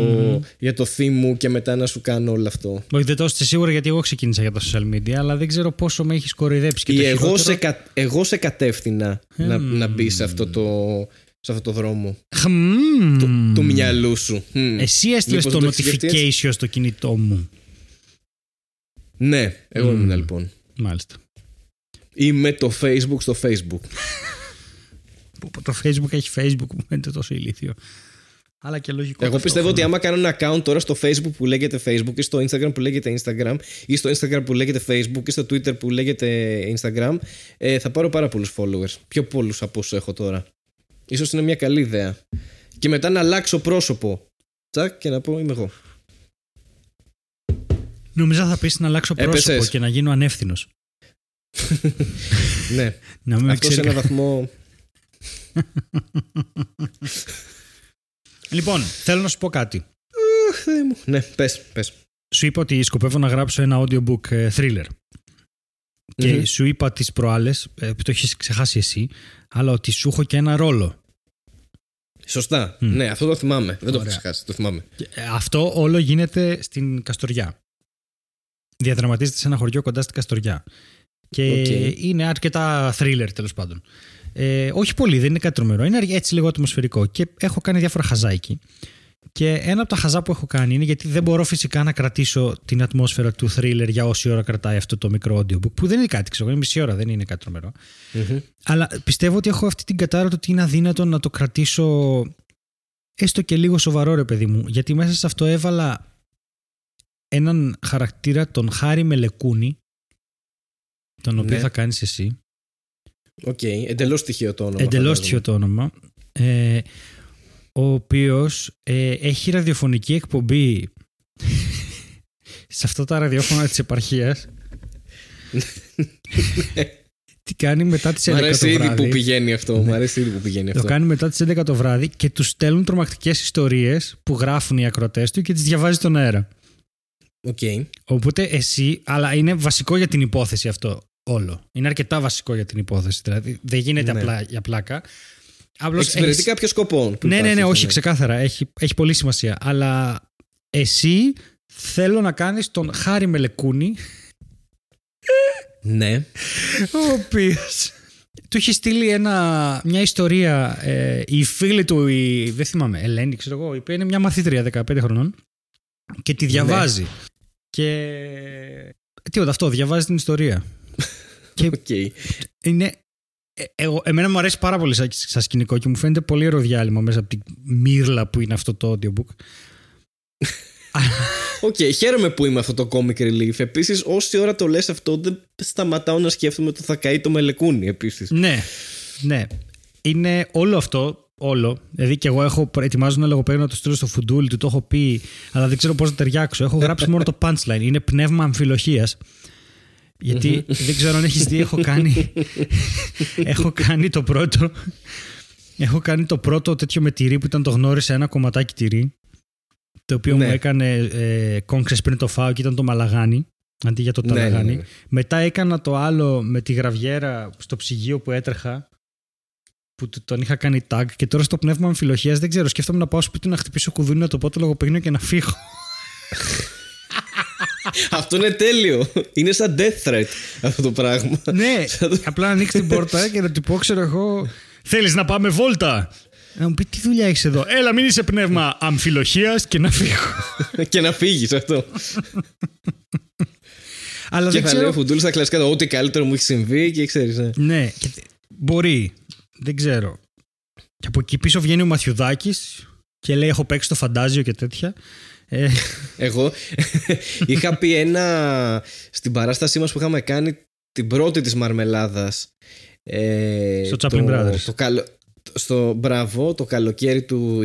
για το theme μου και μετά να σου κάνω όλο αυτό. Όχι, δεν το είστε σίγουρα γιατί εγώ ξεκίνησα για τα social media, αλλά δεν ξέρω πόσο με έχεις κοροϊδέψει. Και Ή το εγώ, χειρότερο- σε, κα- εγώ σε κατεύθυνα να, να μπει σε αυτό το, σε αυτό το δρόμο Χμμ. του, του μυαλού σου. Μμ. Εσύ έστειλες Μήπως το δεν το έχεις σκεφτεί έτσι; notification στο κινητό μου. Ναι, εγώ Μμ. ήμουν λοιπόν. Μάλιστα. Είμαι το facebook στο facebook. Που- που Το Facebook έχει Facebook που φαίνεται τόσο ηλίθιο. Αλλά και λογικό. Εγώ πιστεύω ότι ταυτόχρονα. άμα κάνω ένα account τώρα στο Facebook που λέγεται Facebook ή στο Instagram που λέγεται Instagram ή στο Instagram που λέγεται Facebook ή στο Twitter που λέγεται Instagram ε, θα πάρω πάρα πολλούς followers. Πιο πολλούς από όσους έχω τώρα. Ίσως είναι μια καλή ιδέα. Και μετά να αλλάξω πρόσωπο. Τσακ και να πω είμαι εγώ. Νομίζω θα πεις να αλλάξω πρόσωπο Έπεσες. και να γίνω ανεύθυνος. Ναι. Να μην με Αυτό σε ξέρει. ένα βαθμό. Λοιπόν, θέλω να σου πω κάτι. Αχ, Θεέ μου. Ναι, πες, πες. Σου είπα ότι σκοπεύω να γράψω ένα audiobook ε, thriller. Και Μμμ. σου είπα τις προάλλες, ε, που το έχεις ξεχάσει εσύ, αλλά ότι σου έχω και ένα ρόλο. Σωστά. Μμ. Ναι, αυτό το θυμάμαι. Δεν το έχω Ωραία. ξεχάσει. Το θυμάμαι. Και, ε, Αυτό όλο γίνεται στην Καστοριά. Διαδραματίζεται σε ένα χωριό κοντά στην Καστοριά. Και Οκ. είναι αρκετά thriller τέλος πάντων. Ε, όχι πολύ, δεν είναι κάτι τρομερό. Είναι έτσι λίγο ατμοσφαιρικό. Και έχω κάνει διάφορα χαζά κι. Και ένα από τα χαζά που έχω κάνει είναι γιατί δεν μπορώ φυσικά να κρατήσω την ατμόσφαιρα του thriller για όση ώρα κρατάει αυτό το μικρό audiobook. Που δεν είναι κάτι, ξέρω, είναι μισή ώρα, δεν είναι κάτι τρομερό. Μμμ. Αλλά πιστεύω ότι έχω αυτή την κατάρα το ότι είναι αδύνατο να το κρατήσω έστω και λίγο σοβαρό ρε παιδί μου. Γιατί μέσα σε αυτό έβαλα έναν χαρακτήρα τον Χάρη Μελεκούνη τον οποίο Ναι. θα κάνεις εσύ. Οκ. Εντελώς τυχαίο το όνομα. Εντελώς φαντάζομαι. τυχαίο το όνομα. Ε, ο οποίος ε, έχει ραδιοφωνική εκπομπή *laughs* σε αυτά τα ραδιόφωνα της επαρχίας. *laughs* Τι κάνει μετά τις 11 Μ' αρέσει το ήδη βράδυ. που πηγαίνει αυτό. Μ' αρέσει ήδη που πηγαίνει Το αυτό. κάνει μετά τις 11 το βράδυ και τους στέλνουν τρομακτικές ιστορίες που γράφουν οι ακροατές του και τις διαβάζει στον αέρα. Οκ. Οπότε εσύ, αλλά είναι βασικό για την υπόθεση αυτό όλο. Είναι αρκετά βασικό για την υπόθεση. Δηλαδή δεν γίνεται Ναι. απλά για πλάκα. Απλώς Εξυπηρετεί έχεις- κάποιο σκοπό. που Ναι, ναι, υπάρχει, ναι, όχι, ναι. ξεκάθαρα. Έχει, έχει πολύ σημασία. Αλλά εσύ θέλω να κάνεις τον Χάρη Μελεκούνη, Ναι. ο οποίος. Του έχει στείλει ένα, μια ιστορία ε, η φίλη του, η, δεν θυμάμαι, Ελένη, ξέρω εγώ, η οποία είναι μια μαθήτρια 15 χρονών και τη διαβάζει. Και. Τίποτα, αυτό, διαβάζει την ιστορία. Και Οκ. είναι. ε, Εγώ, εμένα μου αρέσει πάρα πολύ σαν, σαν σκηνικό και μου φαίνεται πολύ ωραίο διάλειμμα μέσα από τη μίρλα που είναι αυτό το audiobook. *laughs* Οκ, χαίρομαι που είμαι αυτό το comic relief. Επίσης, όση ώρα το λες αυτό, δεν σταματάω να σκέφτομαι το θα καεί το Μελεκούνι επίσης. Ναι, ναι. Είναι όλο αυτό, όλο. Δηλαδή και εγώ έχω ετοιμάζω ένα λογοπαίγνιο να το στείλω στο φουντούλι του, το έχω πει, αλλά δεν ξέρω πώς να ταιριάξω. Έχω γράψει μόνο το punchline. Είναι πνεύμα αμφιλοχίας. Γιατί δεν ξέρω αν έχεις δει, έχω κάνει, *laughs* έχω κάνει το πρώτο Έχω κάνει το πρώτο τέτοιο με τυρί που ήταν το γνώρισε ένα κομματάκι τυρί το οποίο Ναι. μου έκανε ε, κόγκρες πριν το φάω και ήταν το μαλαγάνι αντί για το Ναι, ναι, ταλαγάνι. ναι, ναι. Μετά έκανα το άλλο με τη γραβιέρα στο ψυγείο που έτρεχα που τ- τον είχα κάνει tag και τώρα στο πνεύμα αμφιλοχίας δεν ξέρω σκέφτομαι να πάω σπίτι να χτυπήσω κουδούνι να το πω το λογοπαίγνιο και να φύγω. *laughs* Αυτό είναι τέλειο. Είναι σαν death threat αυτό το πράγμα. ναι, απλά να ανοίξει την πόρτα και να του πω ξέρω εγώ θέλεις να πάμε βόλτα; Να μου πει τι δουλειά έχεις εδώ; Έλα μην είσαι πνεύμα αμφιλοχίας και να φύγω. *laughs* και να φύγεις αυτό. Αλλά και δεν θα λέει ο ξέρω. Φουντούλης στα κλασικά το ό,τι καλύτερο μου έχει συμβεί και ξέρεις. Ναι. Ναι, και θε- μπορεί. Δεν ξέρω. Και από εκεί πίσω βγαίνει ο Μαθιουδάκης και λέει: Έχω παίξει το φαντάζιο και τέτοια. Ε, Εγώ είχα πει ένα στην παράστασή μας που είχαμε κάνει την πρώτη της μαρμελάδας ε, Στο Chaplin Brothers. το καλο, στο μπράβο το καλοκαίρι του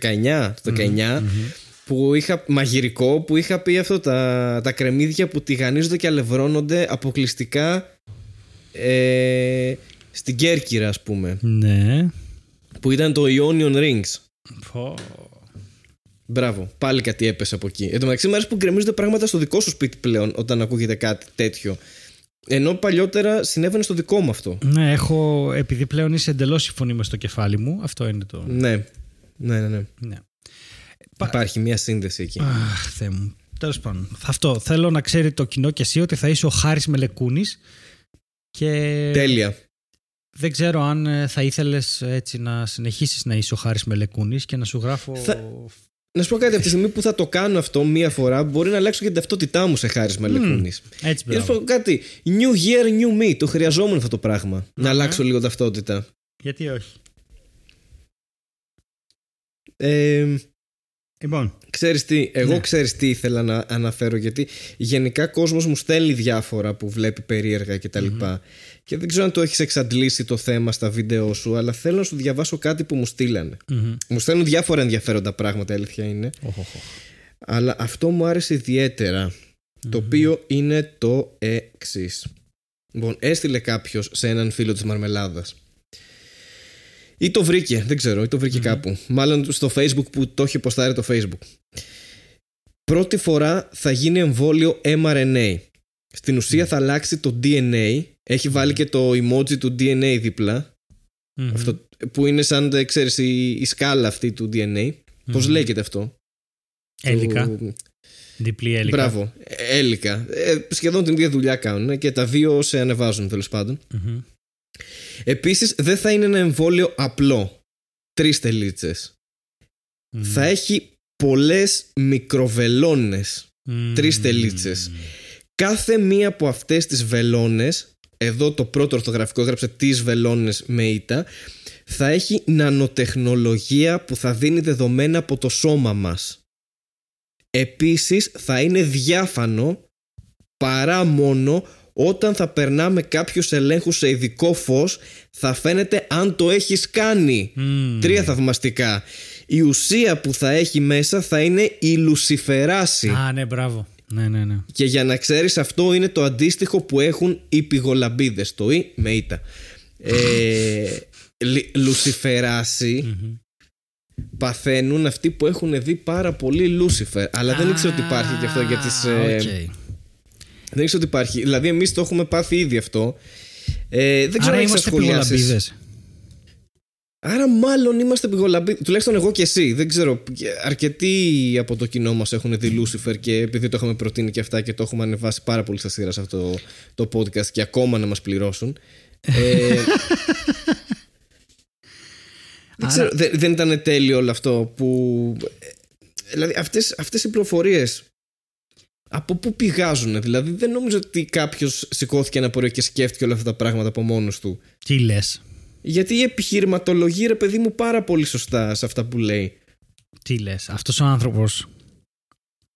19, το 19 που είχα μαγειρικό που είχα πει αυτό τα, τα κρεμμύδια που τηγανίζονται και αλευρώνονται αποκλειστικά ε, στην Κέρκυρα ας πούμε ναι. που ήταν το Ionian Rings Πω. Μπράβο, πάλι κάτι έπεσε από εκεί. Εν τω μεταξύ, μου αρέσει που γκρεμίζονται πράγματα στο δικό σου σπίτι πλέον όταν ακούγεται κάτι τέτοιο. Ενώ παλιότερα συνέβαινε στο δικό μου αυτό. Ναι, έχω. Επειδή πλέον είσαι εντελώς η φωνή μες στο κεφάλι μου, αυτό είναι το. Ναι, ναι, ναι. ναι. Ναι. Πα- Υπάρχει μια σύνδεση εκεί. Αχ, Θεέ μου. Τέλος πάντων. Αυτό. Θέλω να ξέρει το κοινό και εσύ ότι θα είσαι ο Χάρης Μελεκούνης. Και Τέλεια. δεν ξέρω αν ε, θα ήθελες έτσι να συνεχίσεις να είσαι ο Χάρης Μελεκούνης και να σου γράφω. Θα- Να σου πω κάτι, από τη στιγμή που θα το κάνω αυτό μία φορά, μπορεί να αλλάξω και την ταυτότητά μου σε χάρη Μελεκούνη. Έτσι Και να σου μπράβο. πω κάτι. New year, new me. Το χρειαζόμουν αυτό το πράγμα. Να Ναι. αλλάξω λίγο ταυτότητα. Γιατί όχι; Ε, Λοιπόν. Ξέρεις τι, εγώ Ναι. ξέρεις τι ήθελα να αναφέρω γιατί γενικά κόσμος μου στέλνει διάφορα που βλέπει περίεργα και τα λοιπα και δεν ξέρω αν το έχεις εξαντλήσει το θέμα στα βίντεο σου αλλά θέλω να σου διαβάσω κάτι που μου στείλανε. Μμμ. Μου στέλνουν διάφορα ενδιαφέροντα πράγματα, η αλήθεια είναι. Οχ, οχ, οχ. Αλλά αυτό μου άρεσε ιδιαίτερα, Το οποίο είναι το εξής. Λοιπόν, έστειλε κάποιος σε έναν φίλο της Μαρμελάδας Ή το βρήκε, δεν ξέρω, ή το βρηκε κάπου. Μάλλον στο Facebook που το έχει ποστάρει το Facebook. Πρώτη φορά θα γίνει εμβόλιο mRNA. Στην ουσία θα αλλάξει το DNA. Έχει βάλει και το emoji του DNA δίπλα. Μμμ. Αυτό, που είναι σαν, ε, ξέρεις, η, η σκάλα αυτή του DNA. Πώς Μμμ. λέγεται αυτό; Έλικα. Το- Διπλή έλικα. Μπράβο. Ε, Έλικα. Ε, σχεδόν την ίδια δουλειά κάνουν και τα δύο σε ανεβάζουν τέλος πάντων. Μμμ. Επίσης, δεν θα είναι ένα εμβόλιο απλό. Τρεις τελίτσες. Μμμ. Θα έχει πολλές μικροβελόνες. Μμμ. τρεις τελίτσες. Κάθε μία από αυτές τις βελόνες, εδώ το πρώτο ορθογραφικό έγραψε τις βελόνες με ήττα, θα έχει νανοτεχνολογία που θα δίνει δεδομένα από το σώμα μας. Επίσης θα είναι διάφανο παρά μόνο όταν θα περνάμε κάποιους ελέγχους σε ειδικό φως θα φαίνεται αν το έχεις κάνει. Μμμ. Τρία θαυμαστικά. Η ουσία που θα έχει μέσα θα είναι η λουσιφεράση. Α, ναι, μπράβο. Ναι, ναι, ναι. Και για να ξέρεις αυτό είναι το αντίστοιχο που έχουν οι πυγολαμπίδες. Το «η» με «ήτα». Ε, λι- λουσιφεράση Μμμ. παθαίνουν αυτοί που έχουν δει πάρα πολύ Λούσιφερ. Αλλά δεν ήξερα ότι υπάρχει και αυτό για τις... Α, ε, οκ. Δεν ήξερα ότι υπάρχει. Δηλαδή εμείς το έχουμε πάθει ήδη αυτό. Ε, δεν ξέρω Άρα αν έχεις είμαστε σχολιάσεις. πυγολαμπίδες. Άρα μάλλον είμαστε πυγολαμπίδες. Τουλάχιστον εγώ και εσύ. Δεν ξέρω. Αρκετοί από το κοινό μας έχουν δει Λούσιφερ και επειδή το έχουμε προτείνει και αυτά και το έχουμε ανεβάσει πάρα πολύ στα σειρά σε αυτό το, το podcast και ακόμα να μας πληρώσουν. Ε, *laughs* δεν, ξέρω, δεν, δεν ήταν τέλειο όλο αυτό που... ε, Δηλαδή αυτές, αυτές οι πληροφορίες από πού πηγάζουν, δηλαδή δεν νομίζω ότι κάποιος σηκώθηκε ένα πρωί και σκέφτηκε όλα αυτά τα πράγματα από μόνος του. Τι λες; Γιατί η επιχειρηματολογεί ρε παιδί μου πάρα πολύ σωστά σε αυτά που λέει. Τι λες; Αυτός ο άνθρωπος...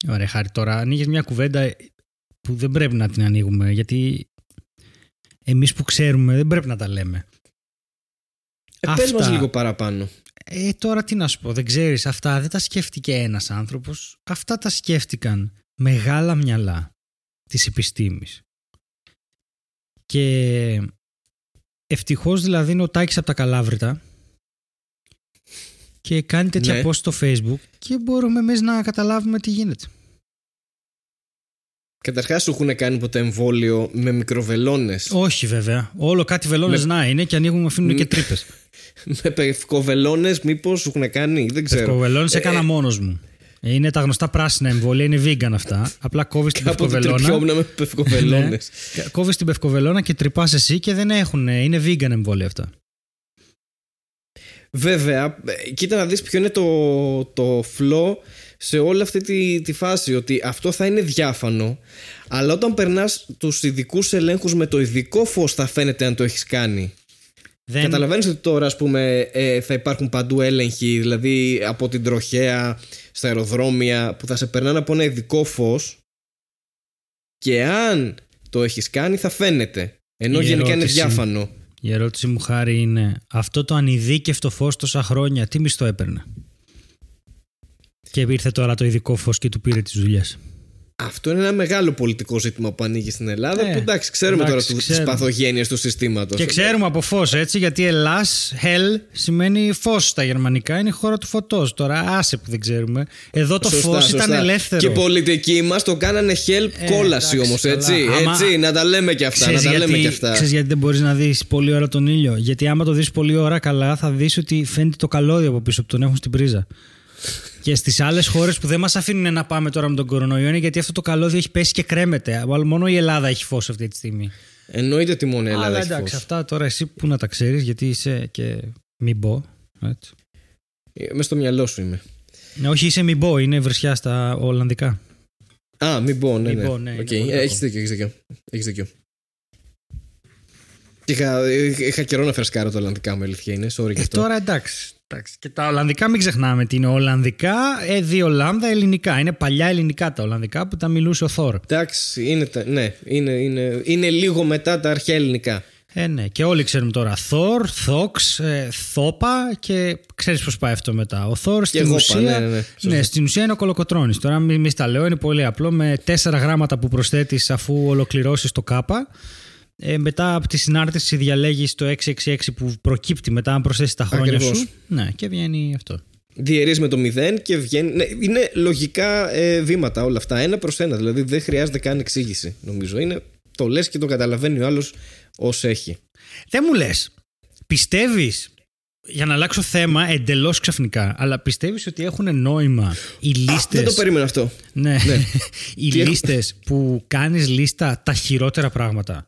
Ωραία, Χάρη, τώρα ανοίγεις μια κουβέντα που δεν πρέπει να την ανοίγουμε, γιατί εμείς που ξέρουμε δεν πρέπει να τα λέμε. Ε, πες Αυτά. μας λίγο παραπάνω. Ε, τώρα τι να σου πω, δεν ξέρεις, αυτά δεν τα σκέφτηκε ένας άνθρωπος, αυτά τα σκέφτηκαν μεγάλα μυαλά της επιστήμης. Και ευτυχώς δηλαδή είναι ο Τάκης από τα Καλάβρητα και κάνει τέτοια Ναι. post στο facebook και μπορούμε εμείς να καταλάβουμε τι γίνεται. Καταρχάς, σου έχουν κάνει ποτέ εμβόλιο με μικροβελόνε. Όχι βέβαια. Όλο κάτι βελόνες να είναι και ανοίγουν αφήνουν και τρύπες. *laughs* με πευκοβελόνε, μήπως σου έχουν κάνει. Δεν ξέρω. Πευκοβελόνες έκανα μόνος μου. Είναι τα γνωστά πράσινα εμβόλια, είναι vegan αυτά. Απλά κόβεις την Κάποτε πευκοβελόνα. τρυπιόμουν με πευκοβελόνε. Ναι. Κόβεις την πευκοβελόνα και τρυπάς εσύ και δεν έχουν. Είναι vegan εμβόλια αυτά. Βέβαια, ε, κοίτα να δεις ποιο είναι το, το flow σε όλη αυτή τη, τη φάση ότι αυτό θα είναι διάφανο αλλά όταν περνάς τους ειδικούς ελέγχους με το ειδικό φως θα φαίνεται αν το έχεις κάνει. Δεν... Καταλαβαίνεις ότι τώρα ας πούμε ε, θα υπάρχουν παντού έλεγχοι δηλαδή από την τροχέα στα αεροδρόμια που θα σε περνάνε από ένα ειδικό φως και αν το έχεις κάνει θα φαίνεται ενώ Η γενικά είναι ερώτηση- διάφανο. Η ερώτηση μου χάρη είναι αυτό το ανειδίκευτο φως τόσα χρόνια τι μισθό έπαιρνε; Και ήρθε τώρα το ειδικό φως και του πήρε τις δουλειές. Αυτό είναι ένα μεγάλο πολιτικό ζήτημα που ανοίγει στην Ελλάδα. Ε, που εντάξει, ξέρουμε εντάξει, τώρα τι ξέρουμε. παθογένειες του συστήματος. Και ξέρουμε από φως έτσι γιατί Ελλάς, hell σημαίνει φως στα γερμανικά είναι η χώρα του φωτός. Τώρα άσε που δεν ξέρουμε. Εδώ το φως ήταν ελεύθερο. Και οι πολιτικοί μας το κάνανε help Ε, κόλαση εντάξει, όμως, καλά. έτσι. Άμα- έτσι. Να τα λέμε και αυτά. Ξέρεις να τα λέμε γιατί, και αυτά. ξέρεις γιατί δεν μπορείς να δεις πολλή ώρα τον ήλιο; Γιατί άμα το δεις πολλή ώρα καλά θα δεις ότι φαίνεται το καλώδιο από πίσω που τον έχουν στην πρίζα. Και στις άλλες χώρες που δεν μας αφήνουν να πάμε τώρα με τον κορονοϊό είναι γιατί αυτό το καλώδιο έχει πέσει και κρέμεται. Αλλά μόνο η Ελλάδα έχει φως αυτή τη στιγμή. Εννοείται ότι μόνο η Ελλάδα Αλλά έχει εντάξει, φως. αυτά τώρα εσύ που να τα ξέρεις γιατί είσαι και μην πω. Έτσι. Ε, Μες στο μυαλό σου είμαι. Ναι, όχι είσαι μην πω, είναι βρισιά στα Ολλανδικά. Α, μην πω, ναι. Μην ναι. πω, ναι, είναι Οκ, πολύ ε, κακό. Έχεις δίκιο, έχεις δίκιο. Έχεις δίκιο. Και Είχα, είχα καιρό να φρεσκάρω τα Ολλανδικά μου, η αλήθεια είναι. Sorry γι' Ε, αυτό. τώρα εντάξει, εντάξει. Και τα Ολλανδικά μην ξεχνάμε τι είναι. Ολλανδικά, ε, δύο λάμδα ελληνικά. Είναι παλιά ελληνικά τα Ολλανδικά που τα μιλούσε ο Θόρ. Εντάξει, είναι, τα- ναι, είναι, είναι, είναι λίγο μετά τα αρχαία ελληνικά. Ε, ναι. Και όλοι ξέρουμε τώρα Θόρ, Θόξ, ε, Θόπα και ξέρεις πώς πάει αυτό μετά. Ο Θόρ στην εγώ ουσία. είπα, ναι, ναι, ναι. Σωστά. στην ουσία είναι ο κολοκοτρόνη. Τώρα, μη, μη στα λέω, είναι πολύ απλό. Με τέσσερα γράμματα που προσθέτεις αφού ολοκληρώσεις το κάπα. Ε, μετά από τη συνάρτηση διαλέγεις το 666 που προκύπτει μετά, αν προσθέσεις τα χρόνια Ακριβώς. σου. Ναι, και βγαίνει αυτό. Διαιρείς με το 0 και βγαίνει. Ναι, είναι λογικά ε, βήματα όλα αυτά. Ένα προς ένα. Δηλαδή δεν χρειάζεται καν εξήγηση, νομίζω. Είναι, το λες και το καταλαβαίνει ο άλλος ως έχει. Δεν μου λες. Πιστεύεις. Για να αλλάξω θέμα εντελώς ξαφνικά, αλλά πιστεύεις ότι έχουν νόημα οι λίστε. Δεν το περίμενα αυτό. Ναι. *laughs* οι Τι έχω- λίστες που κάνεις λίστα τα χειρότερα πράγματα;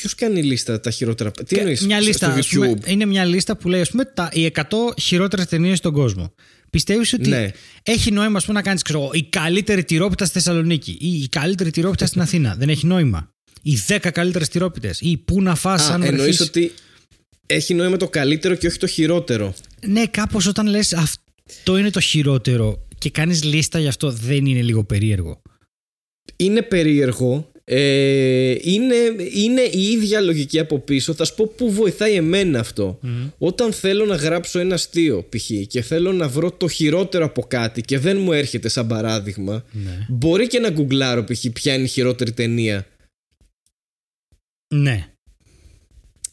Ποιος κάνει λίστα τα χειρότερα; Τι εννοείς μια λίστα, στο ας πούμε, YouTube; είναι μια λίστα που λέει ας πούμε, τα, οι 100 χειρότερες ταινίες στον κόσμο. Πιστεύεις ότι Ναι. έχει νόημα ας πούμε, να κάνεις η καλύτερη τυρόπιτα στη Θεσσαλονίκη ή η καλύτερη τυρόπιτα στην Αθήνα; Δεν έχει νόημα. Οι 10 καλύτερες τυρόπιτες ή πού να φας Α, αν εννοείς βρεθείς. ότι έχει νόημα το καλύτερο και όχι το χειρότερο. Ναι, κάπως όταν λες αυτό είναι το χειρότερο και κάνεις λίστα γι' αυτό δεν είναι λίγο περίεργο. Είναι περίεργο. Ε, είναι, είναι η ίδια λογική από πίσω. Θα σου πω πού βοηθάει εμένα αυτό. Όταν θέλω να γράψω ένα αστείο, π.χ. και θέλω να βρω το χειρότερο από κάτι και δεν μου έρχεται σαν παράδειγμα, Ναι. μπορεί και να γκουγκλάρω π.χ. ποια είναι η χειρότερη ταινία. Ναι.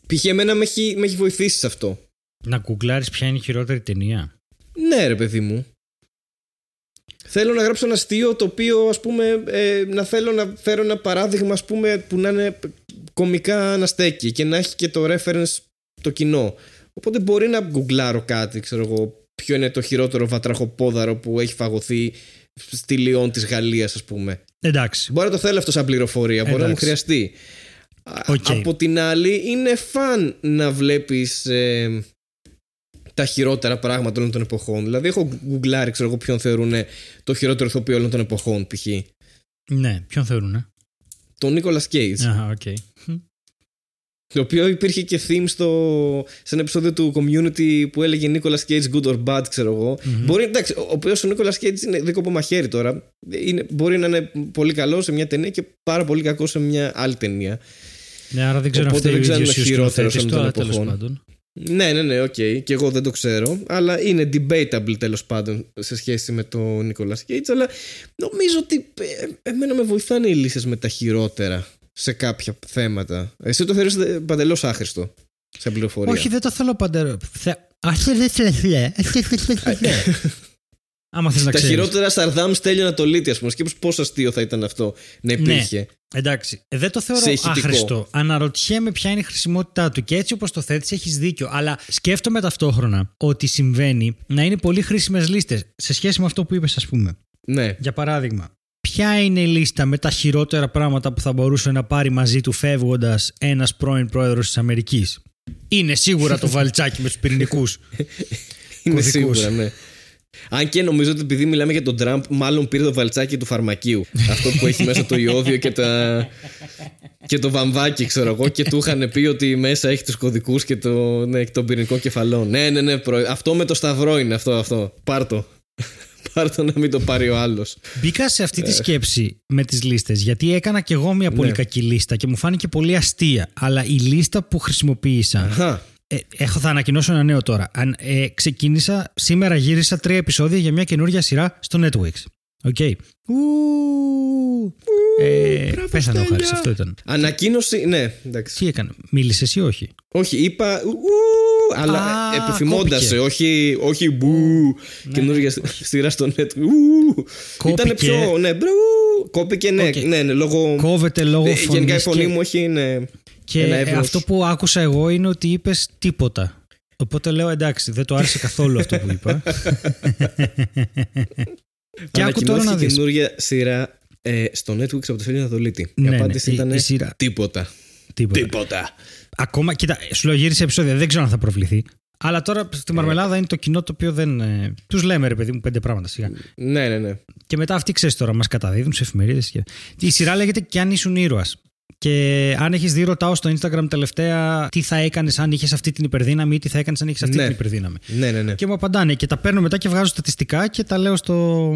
Π.χ. εμένα με έχει, με έχει βοηθήσει σε αυτό. Να γκουγκλάρεις ποια είναι η χειρότερη ταινία; Ναι, ρε παιδί μου. Θέλω να γράψω ένα αστείο το οποίο ας πούμε ε, να θέλω να φέρω ένα παράδειγμα ας πούμε που να είναι κωμικά να στέκει και να έχει και το reference το κοινό. Οπότε μπορεί να γκουγκλάρω κάτι, ξέρω εγώ, ποιο είναι το χειρότερο βατραχοπόδαρο που έχει φαγωθεί στη Λιόν της Γαλλίας ας πούμε. Εντάξει. Μπορεί να το θέλω αυτό σαν πληροφορία, μπορεί να μου Εντάξει. χρειαστεί. Α- Οκ. Από την άλλη, είναι fun να βλέπεις ε, τα χειρότερα πράγματα όλων των εποχών. Δηλαδή, έχω γκουγκλάρει, ξέρω εγώ, ποιον θεωρούν το χειρότερο ηθοποιό όλων των εποχών, π.χ. Ναι, ποιον θεωρούν, ε; Τον Nicolas Cage. Αχα, οκ. Το οποίο υπήρχε και theme στο, σε ένα επεισόδιο του Community που έλεγε Nicolas Cage good or bad, ξέρω εγώ. Μπορεί, εντάξει, ο οποίος ο Nicolas Cage είναι δίκοπο μαχαίρι τώρα. Είναι, μπορεί να είναι πολύ καλό σε μια ταινία και πάρα πολύ κακό σε μια άλλη ταινία. Ναι, άρα δεν ξέρω αν Οπότε φταίει ο δεν ίδιος ξέρουμε ο χειρότερος σκηνοθέτης όλων του, των αλλά τέλος εποχών. πάντων. Ναι, ναι, ναι, οκ. Okay. Και εγώ δεν το ξέρω. Αλλά είναι debatable τέλο πάντων σε σχέση με τον Νικόλα Κέιτ. Αλλά νομίζω ότι ε, εμένα με βοηθάνε οι λύσει με τα χειρότερα σε κάποια θέματα. Εσύ το θεωρείς παντελώ άχρηστο σε πληροφορία. Όχι, δεν το θέλω παντελώ. Αυτό δεν Άμα θες να Τα χειρότερα Σαρδάμ στέλνει Ανατολίτη, ας πούμε. Σκέψου πόσο αστείο θα ήταν αυτό να ναι, υπήρχε. Ναι, εντάξει. Ε, δεν το θεωρώ άχρηστο. Αναρωτιέμαι ποια είναι η χρησιμότητά του. Και έτσι όπως το θέτεις, έχεις δίκιο. Αλλά σκέφτομαι ταυτόχρονα ότι συμβαίνει να είναι πολύ χρήσιμες λίστες σε σχέση με αυτό που είπες, ας πούμε. Ναι. Για παράδειγμα, ποια είναι η λίστα με τα χειρότερα πράγματα που θα μπορούσε να πάρει μαζί του φεύγοντας ένας πρώην πρόεδρος της Αμερικής; Είναι σίγουρα το *laughs* βαλτσάκι με τους πυρηνικούς. είναι σίγουρα, ναι. Αν και νομίζω ότι επειδή μιλάμε για τον Τραμπ, μάλλον πήρε το βαλτσάκι του φαρμακείου. *laughs* Αυτό που έχει μέσα το ιόδιο και, τα... και το βαμβάκι, ξέρω εγώ, και του είχαν πει ότι μέσα έχει τους κωδικούς και, το... ναι, τον πυρηνικό κεφαλό. Ναι, ναι, ναι. Προ... Αυτό με το σταυρό είναι αυτό. αυτό. Πάρτο. *laughs* Πάρτο να μην το πάρει ο άλλος. Μπήκα σε αυτή τη ε. σκέψη με τις λίστες, γιατί έκανα κι εγώ μια πολύ ναι. κακή λίστα και μου φάνηκε πολύ αστεία. Αλλά η λίστα που χρησιμοποίησα ε, έχω, θα ανακοινώσω ένα νέο τώρα. Αν, ε, ξεκίνησα, σήμερα γύρισα τρία επεισόδια για μια καινούργια σειρά στο Netflix. Οκ. Okay. Ε, πέσανε ο Χάρης, αυτό ήταν. Ανακοίνωση, ναι, εντάξει. Τι έκανε, μίλησες ή όχι; Όχι, είπα αλλά επιθυμώντας όχι, όχι μπου, ναι, καινούργια ναι, σειρά στο Netflix. Ήταν πιο, ναι, μπρου, κόπηκε, ναι, okay. ναι, ναι, λόγω... Κόβεται λόγω φωνής. Γενικά η φωνής μου έχει, ναι, και αυτό που άκουσα εγώ είναι ότι είπες τίποτα. Οπότε λέω εντάξει, δεν το άρεσε καθόλου αυτό που είπα. *laughs* και άκου τώρα να δεις. καινούργια σειρά ε, στο Netflix από το Φίλιο Ανατολίτη. Ναι, η απάντηση ναι, ήταν η, σειρά. τίποτα. Τίποτα. τίποτα. Ακόμα, κοίτα, σου λέω γύρισε επεισόδια, δεν ξέρω αν θα προβληθεί. Αλλά τώρα στη Μαρμελάδα είναι το κοινό το οποίο δεν. Ε, τους λέμε ρε παιδί μου πέντε πράγματα σιγά. Ναι, ναι, ναι. Και μετά αυτοί ξέρεις τώρα, μας καταδίδουν σε εφημερίδες. Και... Η σειρά λέγεται Κι αν ήσουν ήρωας. Και αν έχεις δει, ρωτάω στο Instagram τελευταία τι θα έκανες αν είχες αυτή την υπερδύναμη ή τι θα έκανες αν είχες αυτή ναι. την υπερδύναμη. Ναι, ναι, ναι. Και μου απαντάνε και τα παίρνω μετά και βγάζω στατιστικά και τα λέω στο,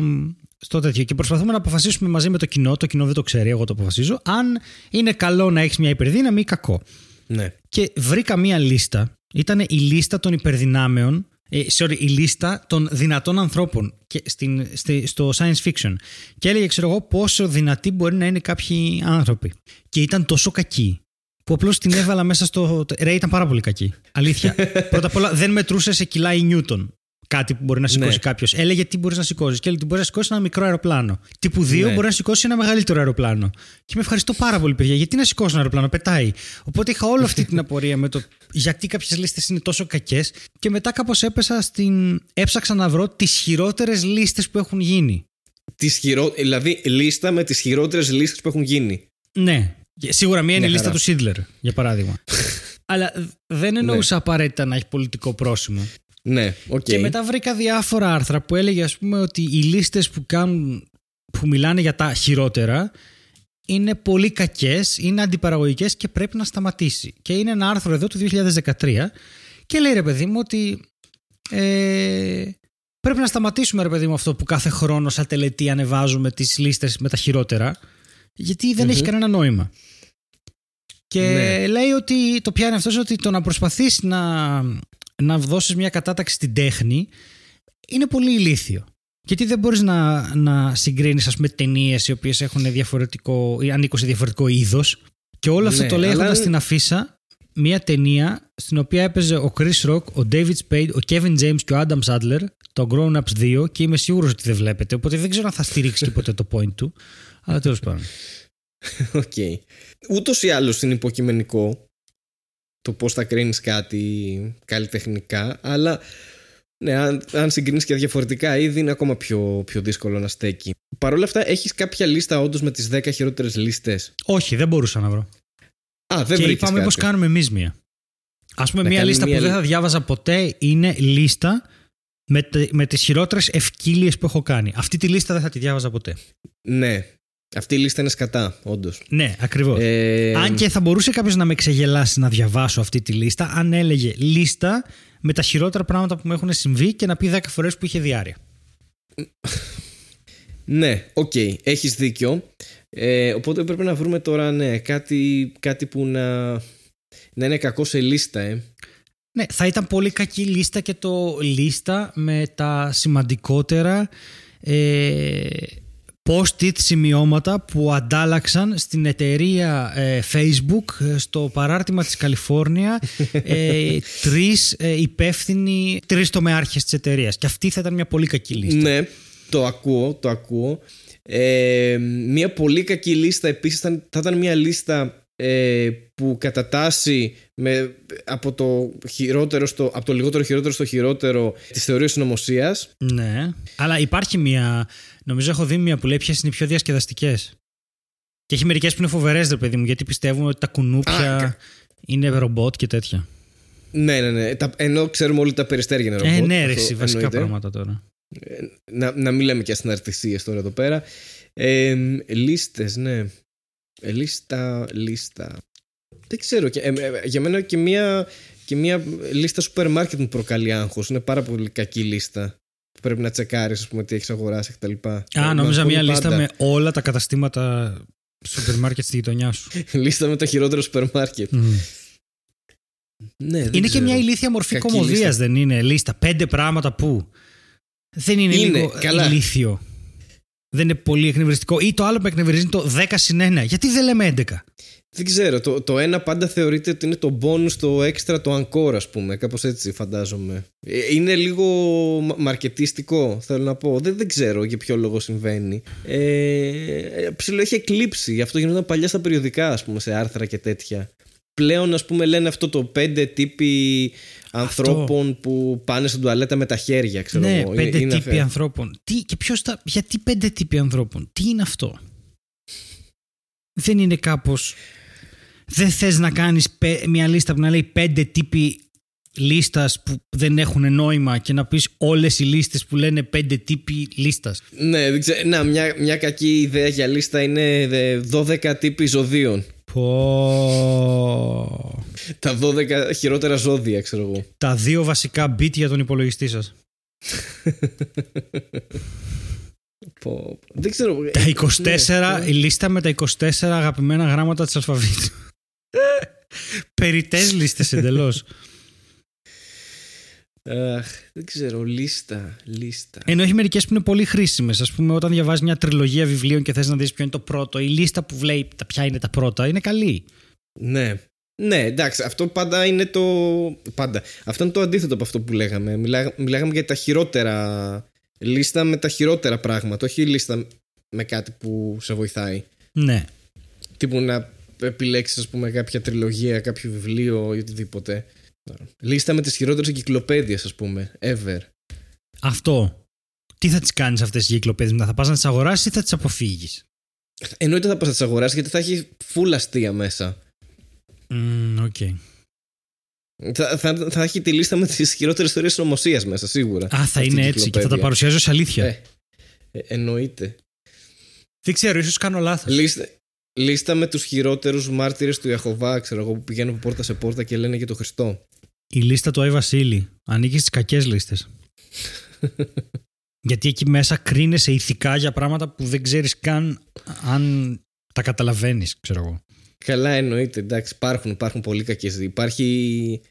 στο τέτοιο. Και προσπαθούμε να αποφασίσουμε μαζί με το κοινό, το κοινό δεν το ξέρει, εγώ το αποφασίζω, αν είναι καλό να έχεις μια υπερδύναμη ή κακό. Ναι. Και βρήκα μια λίστα. Ήταν η λίστα των υπερδυνάμεων ε, sorry, η λίστα των δυνατών ανθρώπων και στην, στο science fiction. Και έλεγε, ξέρω εγώ, πόσο δυνατοί μπορεί να είναι κάποιοι άνθρωποι. Και ήταν τόσο κακοί που απλώς την έβαλα μέσα στο. Ρε, ήταν πάρα πολύ κακή. Αλήθεια. *laughs* Πρώτα απ' όλα δεν μετρούσε σε κιλά η Νιούτον κάτι που μπορεί να σηκώσει ναι. κάποιος. Έλεγε τι μπορείς να σηκώσεις. Και έλεγε ότι μπορείς να σηκώσεις ένα μικρό αεροπλάνο. Τύπου 2 ναι. μπορείς να σηκώσεις ένα μεγαλύτερο αεροπλάνο. Και με ευχαριστώ πάρα πολύ, παιδιά. Γιατί να σηκώσει ένα αεροπλάνο, πετάει. Οπότε είχα όλη αυτή την *laughs* απορία με το γιατί κάποιες λίστες είναι τόσο κακές. Και μετά κάπως έπεσα στην. Έψαξα να βρω τις χειρότερες λίστες που έχουν γίνει. Τις χειρο... Δηλαδή, λίστα με τις χειρότερες λίστες που έχουν γίνει. Ναι. Σίγουρα μία είναι η λίστα του Σίτλερ, για παράδειγμα. *laughs* Αλλά δεν εννοούσα ναι. απαραίτητα να έχει πολιτικό πρόσημο. Ναι, okay. Και μετά βρήκα διάφορα άρθρα που έλεγε ας πούμε ότι οι λίστες που, κάνουν, που μιλάνε για τα χειρότερα είναι πολύ κακές, είναι αντιπαραγωγικές και πρέπει να σταματήσει. Και είναι ένα άρθρο εδώ του 2013 και λέει ρε παιδί μου ότι ε, πρέπει να σταματήσουμε ρε παιδί μου αυτό που κάθε χρόνο σαν τελετή ανεβάζουμε τις λίστες με τα χειρότερα γιατί δεν έχει κανένα νόημα. Και ναι. λέει ότι το πιάνει αυτός ότι το να προσπαθήσει να να δώσεις μια κατάταξη στην τέχνη είναι πολύ ηλίθιο. Γιατί δεν μπορείς να, να συγκρίνεις ας πούμε ταινίες οι οποίες έχουν διαφορετικό ή ανήκουν σε διαφορετικό είδος και όλο αυτό ναι, το λέει αλλά... έχοντας την αφίσα μια ταινία στην οποία έπαιζε ο Chris Rock, ο David Spade, ο Kevin James και ο Adam Sandler το Grown Ups 2 και είμαι σίγουρος ότι δεν βλέπετε οπότε δεν ξέρω αν θα στηρίξει και ποτέ το point του αλλά τέλος πάντων. *laughs* OK. Okay. Ούτως ή άλλως είναι υποκειμενικό το πώς θα κρίνεις κάτι καλλιτεχνικά αλλά ναι, αν, αν συγκρίνεις και διαφορετικά είδη είναι ακόμα πιο, πιο δύσκολο να στέκει. Παρ' όλα αυτά έχεις κάποια λίστα όντως με τις 10 χειρότερες λίστες; Όχι, δεν μπορούσα να βρω. Α, δεν και είπαμε πως κάνουμε εμείς μία. Ας πούμε μια λίστα που δεν θα διάβαζα ποτέ είναι λίστα με, με τις χειρότερες ευκύλειες που έχω κάνει. Αυτή τη λίστα δεν θα τη διάβαζα ποτέ. Ναι, αυτή η λίστα είναι σκατά, όντως. Ναι, ακριβώς. Ε... Αν και θα μπορούσε κάποιος να με ξεγελάσει να διαβάσω αυτή τη λίστα, αν έλεγε λίστα με τα χειρότερα πράγματα που μου έχουν συμβεί και να πει 10 φορές που είχε διάρκεια. *laughs* ναι, OK, okay, έχεις δίκιο. Ε, οπότε πρέπει να βρούμε τώρα ναι, κάτι, κάτι που να, να είναι κακό σε λίστα. Ε. Ναι, θα ήταν πολύ κακή λίστα και το λίστα με τα σημαντικότερα ε, post-it σημειώματα που αντάλλαξαν στην εταιρεία ε, Facebook ε, στο παράρτημα της Καλιφόρνια *laughs* ε, τρεις ε, υπεύθυνοι, τρεις τομεάρχες της εταιρείας. Και αυτή θα ήταν μια πολύ κακή λίστα. Ναι, το ακούω, το ακούω. Ε, μια πολύ κακή λίστα επίσης θα, θα ήταν μια λίστα ε, που κατατάσσει με, από, το χειρότερο στο, από το λιγότερο χειρότερο στο χειρότερο της θεωρίας συνωμοσίας. Ναι. Αλλά υπάρχει μια. Νομίζω έχω δει μια που λέει ποιες είναι οι πιο διασκεδαστικές. Και έχει μερικές που είναι φοβερές, ρε παιδί μου, γιατί πιστεύουμε ότι τα κουνούπια είναι ρομπότ και τέτοια. Ναι, ναι, ναι. Τα, ενώ ξέρουμε όλοι τα περιστέρια είναι ρομπότ. Ε, ναι, ρε, βασικά εννοείται. πράγματα τώρα. Ε, να, να μην λέμε και αστυναρτησίε τώρα εδώ πέρα. Ε, Λίστες, ναι. Ε, λίστα, λίστα. Δεν ξέρω. Και, ε, ε, για μένα και μια, και μια λίστα σούπερ μάρκετ μου προκαλεί άγχος. Είναι πάρα πολύ κακή λίστα. Που πρέπει να τσεκάρεις, ας πούμε, τι έχεις αγοράσει κτλ. Α, νόμιζα μια λίστα με όλα τα καταστήματα σούπερ μάρκετ στη γειτονιά σου. *laughs* λίστα με τα χειρότερα σούπερ μάρκετ. Mm. Ναι, είναι ξέρω. και μια ηλίθια μορφή κομμωδίας, δεν είναι. Λίστα. Πέντε πράγματα που. Δεν είναι, είναι λίγο καλά. ηλίθιο δεν είναι πολύ εκνευριστικό. Ή το άλλο που εκνευρίζει είναι το 10 συν 1. Γιατί δεν λέμε 11. Δεν ξέρω. Το, το ένα πάντα θεωρείται ότι είναι το bonus, το extra, το encore, ας πούμε. Κάπως έτσι φαντάζομαι. Ε, είναι λίγο μαρκετιστικό, θέλω να πω. Δεν, δεν ξέρω για ποιο λόγο συμβαίνει. Ε, ψηλό έχει εκλείψει. Αυτό γινόταν παλιά στα περιοδικά, ας πούμε, σε άρθρα και τέτοια. Πλέον, ας πούμε, λένε αυτό το πέντε τύποι ανθρώπων που πάνε στην τουαλέτα με τα χέρια, ξέρω ναι, εγώ. πέντε είναι τύποι ανθρώπων. Τι, και ποιος τα, γιατί πέντε τύποι ανθρώπων, τι είναι αυτό; Δεν είναι κάπως... Δεν θες να κάνεις μια λίστα που να λέει πέντε τύποι λίστας που δεν έχουν νόημα και να πεις όλες οι λίστες που λένε πέντε τύποι λίστας; Ναι, δεν ξέρω. Να, μια, μια κακή ιδέα για λίστα είναι 12 τύποι ζωδίων. Πω. Τα 12 χειρότερα ζώδια, ξέρω εγώ. Τα δύο βασικά beat για τον υπολογιστή σας. Πω. Δεν ξέρω. Τα 24, ναι, η λίστα με τα 24 αγαπημένα γράμματα της αλφαβήτου. *laughs* Περιτές λίστες εντελώς. Αχ, δεν ξέρω, λίστα, λίστα. Ενώ έχει μερικές που είναι πολύ χρήσιμες. Α πούμε, όταν διαβάζεις μια τριλογία βιβλίων και θες να δεις ποιο είναι το πρώτο, η λίστα που βλέπει ποια είναι τα πρώτα είναι καλή. Ναι. Ναι, εντάξει, αυτό πάντα είναι το. Πάντα. Αυτό είναι το αντίθετο από αυτό που λέγαμε. Μιλά... Μιλάγαμε για τα χειρότερα. Λίστα με τα χειρότερα πράγματα, όχι λίστα με κάτι που σε βοηθάει. Ναι. Τύπου να επιλέξεις, ας πούμε, κάποια τριλογία, κάποιο βιβλίο ή οτιδήποτε. Λίστα με τις χειρότερες εγκυκλοπαίδειες, ας πούμε, ever. Αυτό. Τι θα τις κάνεις αυτές οι εγκυκλοπαίδειες, θα πας να τις αγοράσεις ή θα τις αποφύγεις; Εννοείται θα πας να τις αγοράσεις γιατί θα έχει full αστεία μέσα. Mm, okay. Θα, θα, θα, έχει τη λίστα με τις χειρότερες ιστορίες νομοσίας μέσα, σίγουρα. Α, θα είναι έτσι και θα τα παρουσιάζω ω αλήθεια. Ε, ε, εννοείται. Δεν ξέρω, ίσως κάνω λάθος. Λίστα, λίστα με τους χειρότερους μάρτυρες του Ιαχοβά, ξέρω εγώ, που πηγαίνουν από πόρτα σε πόρτα και λένε για τον Χριστό. Η λίστα του Άι Βασίλη. Ανήκει στις κακές λίστες. *laughs* Γιατί εκεί μέσα κρίνεσαι ηθικά για πράγματα που δεν ξέρεις καν αν τα καταλαβαίνεις, ξέρω εγώ. Καλά, εννοείται. Εντάξει, υπάρχουν, υπάρχουν πολύ κακές. Υπάρχει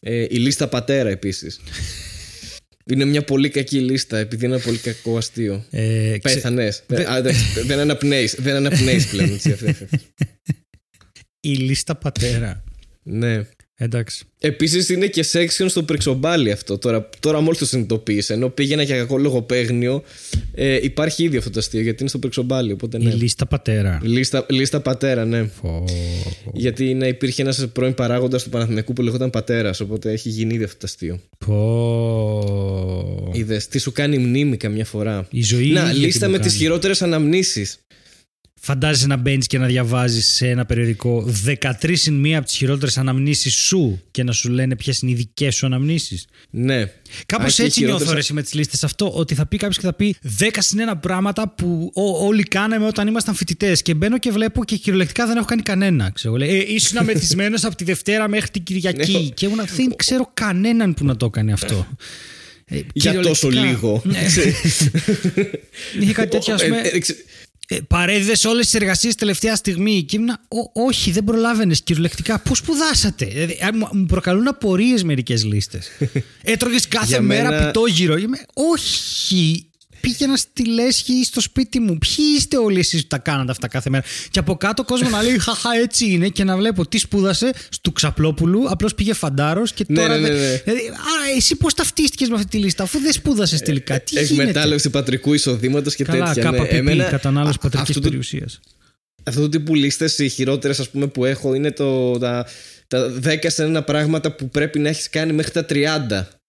ε, η λίστα πατέρα επίσης. *laughs* Είναι μια πολύ κακή λίστα επειδή είναι ένα πολύ κακό αστείο. Ε, Πέθανες. δεν αναπνέεις. Δεν αναπνέεις πλέον. *laughs* Η λίστα πατέρα. Ναι. Εντάξει. Επίσης είναι και section στο πριξομπάλι αυτό. Τώρα, τώρα μόλις το συνειδητοποίησε. Ενώ πήγαινα για κακό λογοπαίγνιο, ε, υπάρχει ήδη αυτό το αστείο γιατί είναι στο πριξομπάλι. Οπότε, ναι. Η λίστα πατέρα. Λίστα, λίστα πατέρα, ναι. Φω... Γιατί ναι, υπήρχε ένας πρώην παράγοντας του Παναθηνικού που λεγόταν πατέρας. Οπότε έχει γίνει ήδη αυτό το αστείο. Πω. Είδες τι σου κάνει μνήμη καμιά φορά. Η ζωή Να, λίστα με τις χειρότερες αναμνήσεις. Φαντάζεσαι να μπαίνεις και να διαβάζεις σε ένα περιοδικό 13 συν μία από τις χειρότερες αναμνήσεις σου και να σου λένε ποιες είναι οι δικές σου αναμνήσεις. Ναι. Κάπως έτσι χειρότερες... νιώθω ρε με τις λίστες αυτό, ότι θα πει κάποιος και θα πει 10 συν ένα πράγματα που ό, όλοι κάναμε όταν ήμασταν φοιτητές. Και μπαίνω και βλέπω και κυριολεκτικά δεν έχω κάνει κανένα. Ξέρω, λέει, ε, ήσουν αμεθυσμένος από τη Δευτέρα μέχρι την Κυριακή. Ναι. και ήμουν, δεν ξέρω κανέναν που να το έκανε αυτό. Ε, Για τόσο λίγο. Ναι. *laughs* Είχε κάτι τέτοιο, ας πούμε. Ε, παρέδιδες όλες τις εργασίες τελευταία στιγμή. Και ήμουν, όχι, δεν προλάβαινες κυριολεκτικά. Πώ σπουδάσατε; Δηλαδή, μου προκαλούν απορίες μερικές λίστες. *laughs* Έτρωγες κάθε μέρα μένα... πιτόγυρο. Είμαι, όχι, πήγαινα στη λέσχη στο σπίτι μου. Ποιοι είστε όλοι εσείς που τα κάνατε αυτά κάθε μέρα; Και από κάτω ο κόσμος να λέει Χαχά, έτσι είναι. Και να βλέπω τι σπούδασε του Ξαπλόπουλου. Απλώς πήγε φαντάρος και ναι, τώρα. Ναι, ναι, ναι. Δηλαδή, α, εσύ πώς ταυτίστηκες με αυτή τη λίστα, αφού δεν σπούδασες τελικά. Τι Εκμετάλλευση πατρικού εισοδήματος και Καλά, τέτοια. Ναι. Εμένα, κατανάλωση πατρικής περιουσίας. Αυτό το τύπου λίστες, οι χειρότερες που έχω είναι το, τα, τα 10 σε ένα πράγματα που πρέπει να έχεις κάνει μέχρι τα 30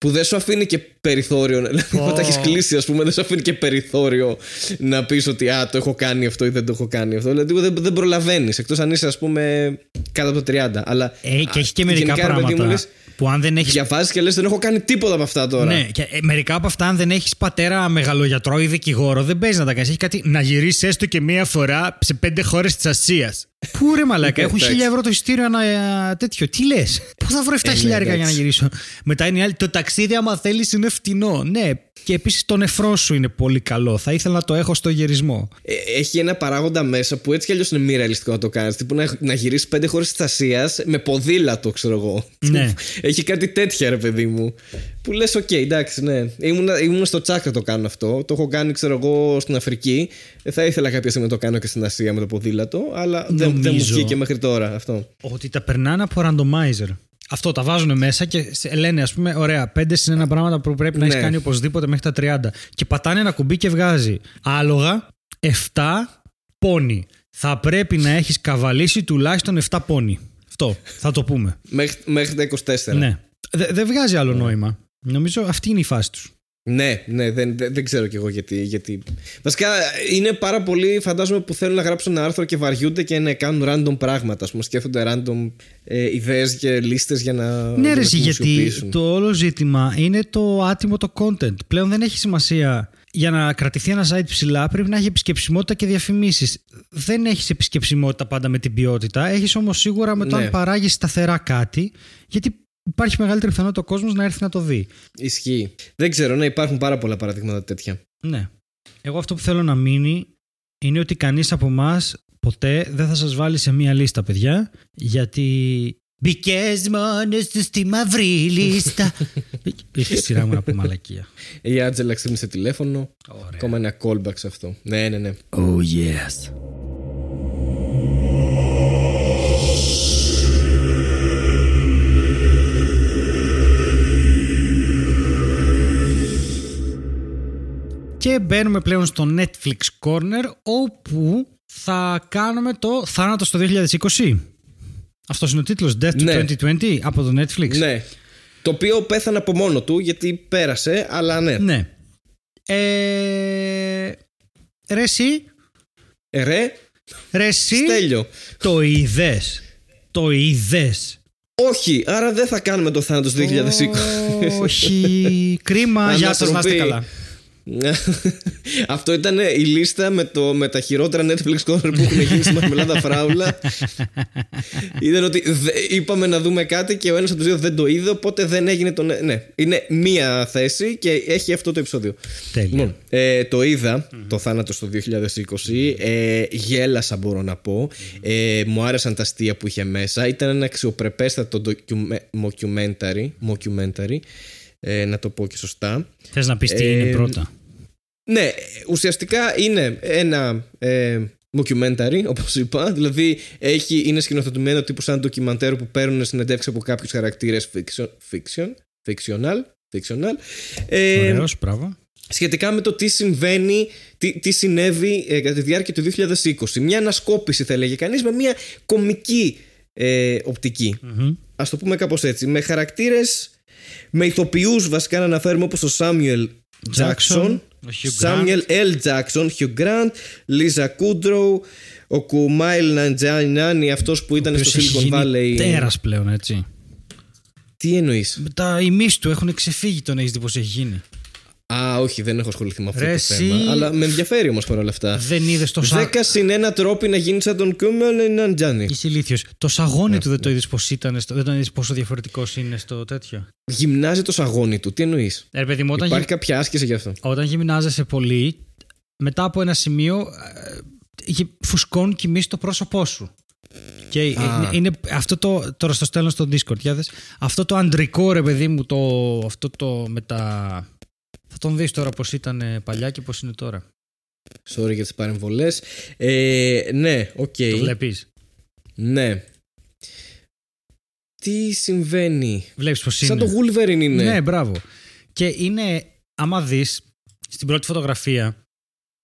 που δεν σου αφήνει και περιθώριο. Oh. *laughs* Δηλαδή, όταν έχεις κλείσει, ας πούμε, δεν σου αφήνει και περιθώριο να πεις ότι Α, το έχω κάνει αυτό ή δεν το έχω κάνει αυτό. Δηλαδή, δεν, δεν προλαβαίνεις. Εκτός αν είσαι, ας πούμε, κάτω από το 30. Αλλά, ε, και έχει και μερικά πράγματα. Μου, που αν δεν έχεις... Διαβάζεις και λες: Δεν έχω κάνει τίποτα από αυτά τώρα. Ναι, και ε, μερικά από αυτά, αν δεν έχεις πατέρα μεγαλογιατρό ή δικηγόρο, δεν παίζει να τα κάνεις. Έχει κάτι να γυρίσεις έστω και μία φορά σε πέντε χώρες της Ασίας. Πού ρε μαλάκα, έχουν χίλια ευρώ το ειστήριο ένα ε, τέτοιο. Τι λες, Πού θα βρω 7 ε, ναι, χιλιάρικα για να γυρίσω; Μετά είναι η άλλη. Το ταξίδι, άμα θέλεις, είναι φτηνό. Ναι, και επίσης το νεφρό σου είναι πολύ καλό. Θα ήθελα να το έχω στο γυρισμό. Ε, έχει ένα παράγοντα μέσα που έτσι κι αλλιώς είναι μη ρεαλιστικό να το κάνεις. Τύπου να, να γυρίσεις πέντε χώρες της Ασίας με ποδήλατο, ξέρω εγώ. Ναι. έχει κάτι τέτοια, ρε παιδί μου. Που λες, OK, okay, εντάξει, ναι. Ήμουν, ήμουν στο τσακ να το κάνω αυτό. Το έχω κάνει, ξέρω εγώ, στην Αφρική. Θα ήθελα κάποια στιγμή να το κάνω και στην Ασία με το ποδήλατο, αλλά δεν, δεν μου βγήκε μέχρι τώρα αυτό. Ότι τα περνάνε από randomizer. Αυτό τα βάζουν μέσα και λένε, ας πούμε, ωραία, πέντε είναι ένα πράγματα που πρέπει να έχεις ναι. κάνει οπωσδήποτε μέχρι τα 30. Και πατάνε ένα κουμπί και βγάζει άλογα 7 πόνι. Θα πρέπει να έχεις καβαλήσει τουλάχιστον 7 πόνι. Αυτό θα το πούμε. μέχρι, μέχρι τα 24. Ναι. Δεν βγάζει άλλο νόημα. Νομίζω αυτή είναι η φάση τους. Ναι, ναι, δεν, δεν, ξέρω κι εγώ γιατί, γιατί. Βασικά είναι πάρα πολλοί, φαντάζομαι, που θέλουν να γράψουν ένα άρθρο και βαριούνται και να κάνουν random πράγματα. Α πούμε, σκέφτονται random ε, ιδέες και λίστες για να. Ναι, ρε, γιατί το όλο ζήτημα είναι το άτιμο το content. Πλέον δεν έχει σημασία. Για να κρατηθεί ένα site ψηλά πρέπει να έχει επισκεψιμότητα και διαφημίσεις. Δεν έχεις επισκεψιμότητα πάντα με την ποιότητα. Έχεις όμως σίγουρα με το ναι. αν παράγεις σταθερά κάτι. Γιατί υπάρχει μεγαλύτερη πιθανότητα ο κόσμος να έρθει να το δει. Ισχύει. Δεν ξέρω, ναι, υπάρχουν πάρα πολλά παραδείγματα τέτοια. Ναι. Εγώ αυτό που θέλω να μείνει είναι ότι κανείς από εμάς ποτέ δεν θα σας βάλει σε μία λίστα, παιδιά, γιατί. Μπήκε μόνος τους στη μαύρη λίστα. *laughs* Είχε σειρά μου να πω μαλακία. Η Άτζελα ξύπνησε τηλέφωνο. Ακόμα ένα callback σε αυτό. Ναι, ναι, ναι. Oh, yes. Και μπαίνουμε πλέον στο Netflix Corner όπου θα κάνουμε το θάνατος στο 2020. Αυτός είναι ο τίτλος Death to ναι. 2020 από το Netflix. Ναι. Το οποίο πέθανε από μόνο του γιατί πέρασε, αλλά ναι. Ναι. Ε... Ρε εσύ; Ε, ρε. Ρε εσύ; Στέλιο. Το είδες. Το είδες. Όχι, άρα δεν θα κάνουμε το θάνατος στο 2020. Όχι. Κρίμα. Γεια σας, να καλά. *laughs* Αυτό ήταν η λίστα με, το, με τα χειρότερα Netflix corner που έχουν γίνει στη Μαρμελάδα Φράουλα. *laughs* Ήταν ότι είπαμε να δούμε κάτι και ο ένας από τους δύο δεν το είδε, οπότε δεν έγινε το. Ναι, είναι μία θέση και έχει αυτό το επεισόδιο. Τέλεια. Λοιπόν, ε, το είδα το θάνατο στο 2020. Ε, γέλασα, μπορώ να πω. Ε, μου άρεσαν τα αστεία που είχε μέσα. Ήταν ένα αξιοπρεπέστατο documentary. documentary ε, να το πω και σωστά. Θες να πεις τι είναι ε, πρώτα; Ναι, ουσιαστικά είναι ένα ε, mockumentary, όπως είπα. Δηλαδή έχει, είναι σκηνοθετημένο τύπου σαν ντοκιμαντέρ που παίρνουν συνεντεύξει από κάποιους χαρακτήρες fiction, fiction, fictional. fictional. Ε, Ωραίος, μπράβο. Σχετικά με το τι συμβαίνει, τι, τι συνέβη ε, κατά τη διάρκεια του 2020. Μια ανασκόπηση θα έλεγε κανείς με μια κομική ε, οπτικη mm Ας το πούμε κάπως έτσι. Με χαρακτήρες με ηθοποιούς βασικά να αναφέρουμε όπως ο Σάμιουελ Τζάξον Σάμιουελ L. Τζάξον, Hugh Grant, Λίζα Κούντρο, ο Κουμάιλ Ναντζάνι, αυτός που ήταν στο Silicon Valley. Τέρας πλέον, έτσι. Τι εννοείς; Τα ημείς του έχουν ξεφύγει τον έχεις δει πώς έχει γίνει. Α, όχι, δεν έχω ασχοληθεί με αυτό το θέμα. Αλλά με ενδιαφέρει όμως παρόλα αυτά. Δεν είδες το σαγόνι. Δέκα συν ένα τρόποι να γίνεις σαν τον Κούμελ Ναντζάνι. Είσαι ηλίθιος. Το σαγόνι του δεν το είδες πώ ήταν, στο... δεν το είδες πόσο διαφορετικός είναι στο τέτοιο; Γυμνάζει το σαγόνι του, τι εννοείς; Ε, Υπάρχει γυ... κάποια άσκηση γι' αυτό; Όταν γυμνάζεσαι πολύ, μετά από ένα σημείο ε, είχε φουσκώνει κοιμήσεις το πρόσωπό σου. Και είναι, είναι, αυτό το. Τώρα στο στέλνω στο Discord. Για δες, αυτό το αντρικό ρε παιδί μου, το, αυτό το με τα. Θα τον δεις τώρα πώς ήταν παλιά και πώς είναι τώρα. Sorry για τις παρεμβολές. Ε, ναι, OK. Okay. Το βλέπεις. Ναι. Τι συμβαίνει; Βλέπεις πώς είναι. Σαν το Wolverine είναι. Ναι, μπράβο. Και είναι, άμα δεις, στην πρώτη φωτογραφία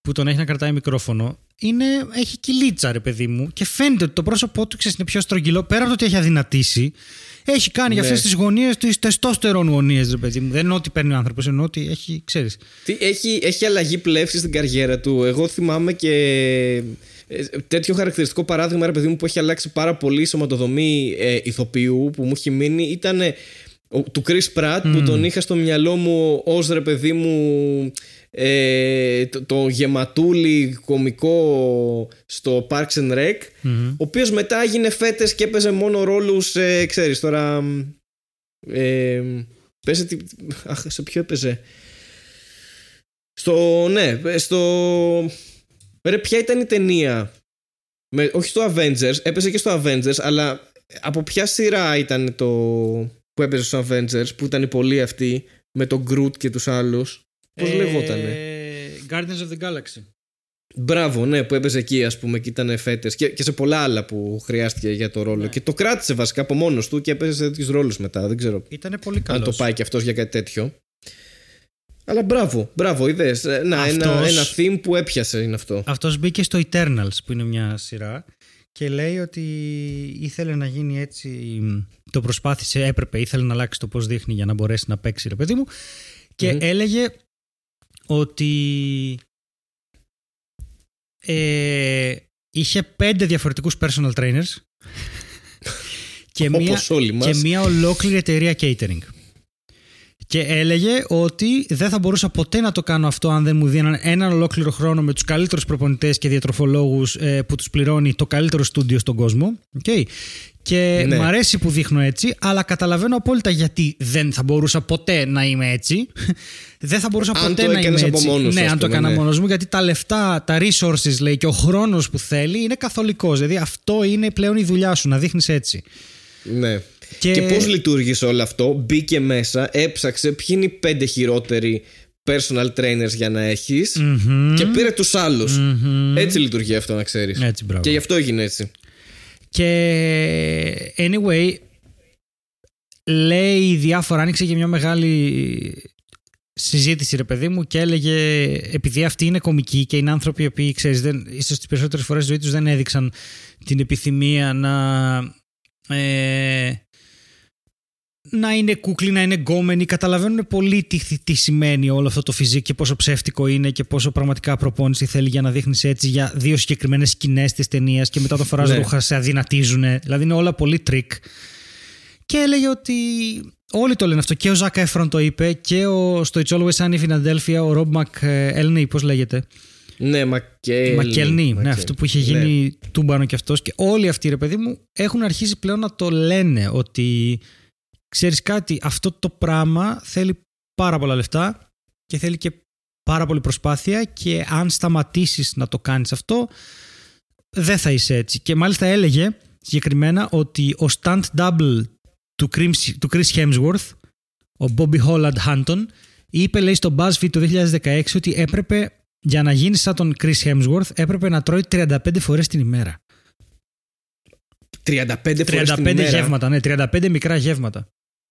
που τον έχει να κρατάει μικρόφωνο, είναι, έχει κυλίτσα ρε παιδί μου και φαίνεται ότι το πρόσωπό του ξέρεις, είναι πιο στρογγυλό πέρα από το ότι έχει αδυνατήσει έχει κάνει ναι. για αυτές τις γωνίες τις τεστόστερον γωνίες, ρε παιδί μου. Δεν είναι ότι παίρνει ο άνθρωπος, εννοώ ότι έχει, ξέρεις. Έχει, έχει αλλαγή πλεύσης στην καριέρα του. Εγώ θυμάμαι και ε, τέτοιο χαρακτηριστικό παράδειγμα, ρε παιδί μου, που έχει αλλάξει πάρα πολύ η σωματοδομή ε, ηθοποιού που μου έχει μείνει ήταν του Chris Pratt που τον είχα στο μυαλό μου ως ρε παιδί μου ε, το, το γεματούλι κομικό στο Parks and Rec ο οποίος μετά έγινε φέτες και έπαιζε μόνο ρόλους ε, ξέρεις τώρα ε, παίζει, αχ, σε ποιο έπαιζε. Στο ναι στο ρε ποια ήταν η ταινία με, όχι στο Avengers έπαιζε και στο Avengers αλλά από ποια σειρά ήταν το που έπαιζε στο Avengers που ήταν πολύ αυτή με τον Groot και τους άλλους; Πώς ε, λεγότανε; Guardians of the Galaxy. Μπράβο, ναι, που έπαιζε εκεί, ας πούμε, και ήταν φέτες. Και, και σε πολλά άλλα που χρειάστηκε για το ρόλο. Ναι. Και το κράτησε βασικά από μόνος του και έπαιζε τέτοιους ρόλους μετά. Δεν ξέρω. Ήταν πολύ καλό. Αν το πάει και αυτός για κάτι τέτοιο. Αλλά μπράβο, μπράβο, είδες. Ε, να, ένα, ένα theme που έπιασε είναι αυτό. Αυτός μπήκε στο Eternals, που είναι μια σειρά. Και λέει ότι ήθελε να γίνει έτσι. Το προσπάθησε, έπρεπε, ήθελε να αλλάξει το πώς δείχνει για να μπορέσει να παίξει, ρε παιδί μου. Και έλεγε ότι ε, είχε πέντε διαφορετικούς personal trainers *laughs* και, μία, και μία ολόκληρη εταιρεία catering. Και έλεγε ότι δεν θα μπορούσα ποτέ να το κάνω αυτό αν δεν μου δίναν έναν ολόκληρο χρόνο με τους καλύτερους προπονητές και διατροφολόγους ε, που τους πληρώνει το καλύτερο στούντιο στον κόσμο. Okay. Και ναι. μου αρέσει που δείχνω έτσι, αλλά καταλαβαίνω απόλυτα γιατί δεν θα μπορούσα ποτέ να είμαι έτσι. δεν θα μπορούσα αν ποτέ να είμαι έτσι. Από μόνος, ναι, αν το έκανα ναι. μόνος μου, γιατί τα λεφτά, τα resources λέει και ο χρόνος που θέλει είναι καθολικός. Δηλαδή αυτό είναι πλέον η δουλειά σου, να δείχνεις έτσι. Ναι. Και, και πώς λειτουργήσε όλο αυτό, μπήκε μέσα, έψαξε ποιοι είναι οι πέντε χειρότεροι personal trainers για να εχεις και πήρε τους αλλους Έτσι λειτουργεί αυτό να ξέρεις. Και γι' αυτό έγινε έτσι. Και anyway, λέει διάφορα, άνοιξε και μια μεγάλη συζήτηση ρε παιδί μου και έλεγε επειδή αυτοί είναι κομικοί και είναι άνθρωποι οι οποίοι ξέρεις δεν, ίσως τις περισσότερες φορές ζωή τους δεν έδειξαν την επιθυμία να ε, να είναι κούκλοι, να είναι γκόμενοι. Καταλαβαίνουν πολύ τι, τι σημαίνει όλο αυτό το φυσικό και πόσο ψεύτικο είναι και πόσο πραγματικά προπόνηση θέλει για να δείχνεις έτσι για δύο συγκεκριμένες σκηνές της ταινίας και μετά το φοράς ναι. ρούχα σε αδυνατίζουν. Δηλαδή είναι όλα πολύ τρικ. Και έλεγε ότι όλοι το λένε αυτό. Και ο Ζάκα Εφρον το είπε και ο, στο It's Always Sunny Philadelphia ο Ρομπ Μακέλνι, πώς λέγεται; Ναι, Μακέλνι. Μακέλνι, ναι, αυτό που είχε γίνει ναι. τούμπανο κι αυτός. Και όλοι αυτοί, ρε παιδί μου, έχουν αρχίσει πλέον να το λένε ότι ξέρεις κάτι, αυτό το πράγμα θέλει πάρα πολλά λεφτά και θέλει και πάρα πολύ προσπάθεια και αν σταματήσεις να το κάνεις αυτό δεν θα είσαι έτσι. Και μάλιστα έλεγε συγκεκριμένα ότι ο stunt double του Chris, του Chris Hemsworth, ο Bobby Holland Hunton, είπε λέει στο BuzzFeed το 2016 ότι έπρεπε για να γίνεις σαν τον Chris Hemsworth έπρεπε να τρώει 35 φορές την ημέρα. 35 φορές 35 την ημέρα. γεύματα, ναι, 35 μικρά γεύματα.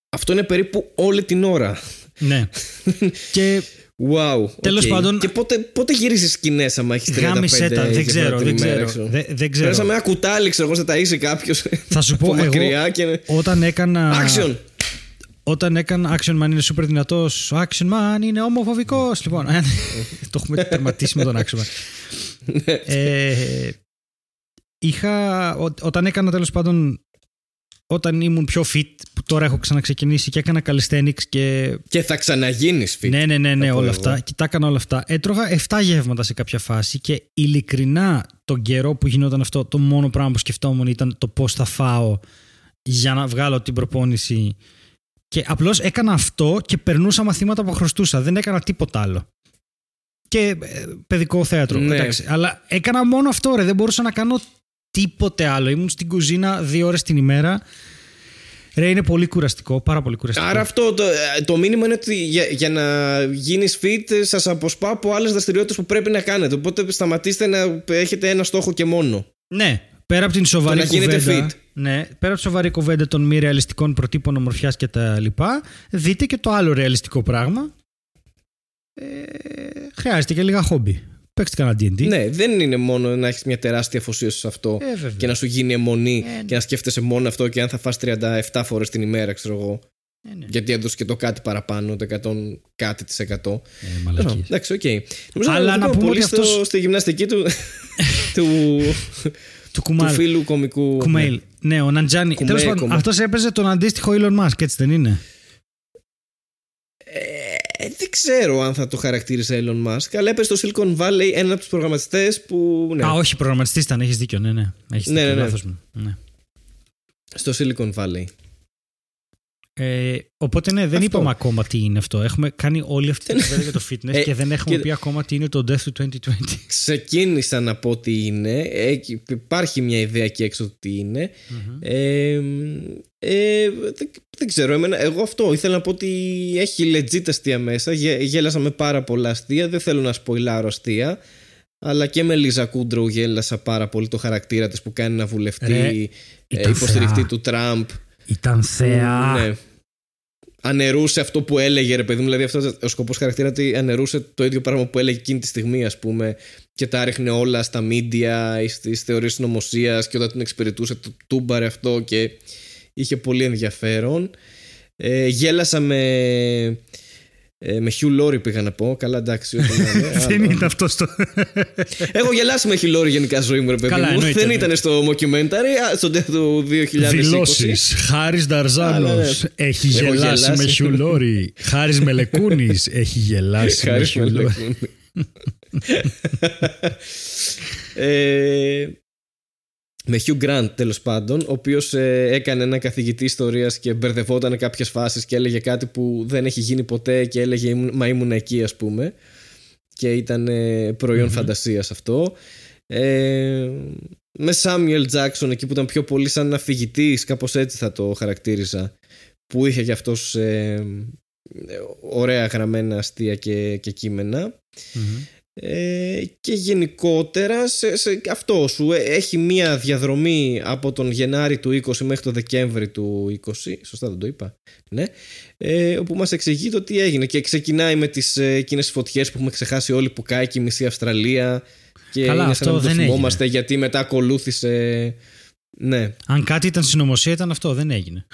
Αυτό είναι περίπου όλη την ώρα. Ναι. και *laughs* Wow. Τέλος okay. πάντων. Και πότε, πότε γυρίζεις σκηνές, άμα έχεις 35 Γάμισε τα, δεν ξέρω. Δεν ξέρω. Δεν, δεν ξέρω. Πέρασαμε ένα κουτάλι, ξέρω εγώ, σε ταΐσει κάποιος. Θα σου *laughs* πω εγώ. Και... Όταν έκανα. Action! Όταν έκανα Action Man είναι super δυνατός. Ο Action Man είναι ομοφοβικός. λοιπόν, *laughs* το έχουμε τερματίσει με τον Action Man. Ναι. ε, είχα. όταν έκανα τέλος πάντων όταν ήμουν πιο fit, που τώρα έχω ξαναξεκινήσει και έκανα calisthenics και. Και θα ξαναγίνεις fit. Ναι, ναι, ναι, ναι όλα αυτά. Και τα έκανα όλα αυτά. Έτρωγα 7 γεύματα σε κάποια φάση και ειλικρινά τον καιρό που γινόταν αυτό, το μόνο πράγμα που σκεφτόμουν ήταν το πώς θα φάω για να βγάλω την προπόνηση. Και απλώς έκανα αυτό και περνούσα μαθήματα που χρωστούσα. Δεν έκανα τίποτα άλλο. και ε, παιδικό θέατρο. Ναι. Εντάξει. Αλλά έκανα μόνο αυτό, ρε. Δεν μπορούσα να κάνω τίποτε άλλο. Ήμουν στην κουζίνα δύο ώρες την ημέρα. Ρε, είναι πολύ κουραστικό, πάρα πολύ κουραστικό. Άρα αυτό το, το μήνυμα είναι ότι για, για να γίνεις fit σας αποσπά από άλλες δραστηριότητες που πρέπει να κάνετε. Οπότε σταματήστε να έχετε ένα στόχο και μόνο. Ναι, πέρα από την σοβαρή Το να γίνετε κουβέντα. fit. Ναι, πέρα από τη σοβαρή κουβέντα των μη ρεαλιστικών προτύπων ομορφιάς και τα λοιπά, δείτε και το άλλο ρεαλιστικό πράγμα. Ε, χρειάζεται και λίγα χόμπι. Παίξτε κανένα D&D. Ναι, δεν είναι μόνο να έχεις μια τεράστια αφοσίωση σε αυτό Ε, βέβαια. και να σου γίνει εμμονή Ε, ναι. και να σκέφτεσαι μόνο αυτό και αν θα φας 37 φορές την ημέρα, ξέρω εγώ. Ε, ναι. Γιατί έδωσε και το κάτι παραπάνω, το 100 κάτι τοις εκατό. Ε, μαλακίες. Εντάξει, οκ. Νομίζω Αλλά ότι να πούμε πολύ ότι στο- αυτός- στη γυμναστική του, του, *laughs* Του του κουμάλ. φίλου κομικού. Κουμέιλ. Ναι, ο Ναντζάνι. Κουμέ, Τέλος πάντων, κουμέ. αυτός έπαιζε τον αντίστοιχο Elon Musk, έτσι δεν είναι; Ε, δεν ξέρω αν θα το χαρακτήριζα Elon Musk, αλλά έπαιζε στο Silicon Valley ένα από τους προγραμματιστές που. Ναι, Α, όχι, προγραμματιστής ήταν, έχεις δίκιο. Ναι, ναι. Έχεις Ναι, δίκιο, ναι, ναι. λάθος μου. Ναι. στο Silicon Valley. Ε, οπότε ναι, δεν Αυτό. είπαμε ακόμα τι είναι αυτό. Έχουμε κάνει όλη αυτή την *laughs* κουβέντα για το fitness Ε, και δεν έχουμε και- πει ακόμα τι είναι το Death του 2020. Ξεκίνησα να πω τι είναι. Ε, υπάρχει μια ιδέα εκεί έξω του τι είναι. Ε, ε, δεν, δεν ξέρω. Εμένα, εγώ αυτό ήθελα να πω ότι έχει legit αστεία μέσα. Γε, γέλασα με πάρα πολλά αστεία. Δεν θέλω να σποιλάρω αστεία. Αλλά και με Λίζα Κούντρο γέλασα πάρα πολύ το χαρακτήρα της που κάνει ένα βουλευτή Ρε, ε, ήταν υποστηρικτή θεά. του Τραμπ. Ήταν θεά. Ναι. Ανερούσε αυτό που έλεγε, ρε παιδί μου. Δηλαδή, αυτός ο σκοπός χαρακτήρα ότι ανερούσε το ίδιο πράγμα που έλεγε εκείνη τη στιγμή, ας πούμε, και τα ρίχνε όλα στα media ή στις θεωρίες συνωμοσία και όταν την εξυπηρετούσε, το τούμπαρε αυτό και είχε πολύ ενδιαφέρον. Ε, γέλασα με. Ε, με Hugh Laurie πήγα να πω. Καλά, εντάξει. ό,τι να είναι. *laughs* Δεν Αλλά- ήταν αυτό στο. Έχω γελάσει με Hugh Laurie γενικά στη ζωή μου, ρε παιδί Καλά, μου. εννοείται, Δεν εννοείται. ήταν στο mockumentary, α, στο Death του 2020. Δηλώσεις. Χάρης Νταρζάνος Αλλά, ναι. έχει Έχω γελάσει με γελάσει. χιουλόρι. Χάρης Μελεκούνης έχει γελάσει με Χάρης χιουλόρι. *laughs* Μελεκούνη. ε, με Hugh Grant τέλος πάντων ο οποίος ε, έκανε ένα καθηγητή ιστορίας και μπερδευόταν κάποιες φάσεις και έλεγε κάτι που δεν έχει γίνει ποτέ και έλεγε «Ήμουν- μα ήμουν εκεί ας πούμε. Και ήταν ε, προϊόν φαντασίας αυτό. Ε, με Samuel Jackson εκεί που ήταν πιο πολύ σαν αφηγητής κάπως έτσι θα το χαρακτήριζα που είχε και αυτός ε, ωραία γραμμένα αστεία και, και κείμενα ε, και γενικότερα σε, σε αυτό σου ε, έχει μία διαδρομή από τον Γενάρη του 20 μέχρι το Δεκέμβρη του 20 σωστά δεν το είπα ναι, ε, όπου μας εξηγεί το τι έγινε και ξεκινάει με τις ε, εκείνες φωτιές που έχουμε ξεχάσει όλοι που κάει και η μισή Αυστραλία και Καλά, είναι αυτό σαν να μην το δεν θυμόμαστε γιατί μετά ακολούθησε ναι, Αν κάτι ήταν συνωμοσία ήταν αυτό, δεν έγινε.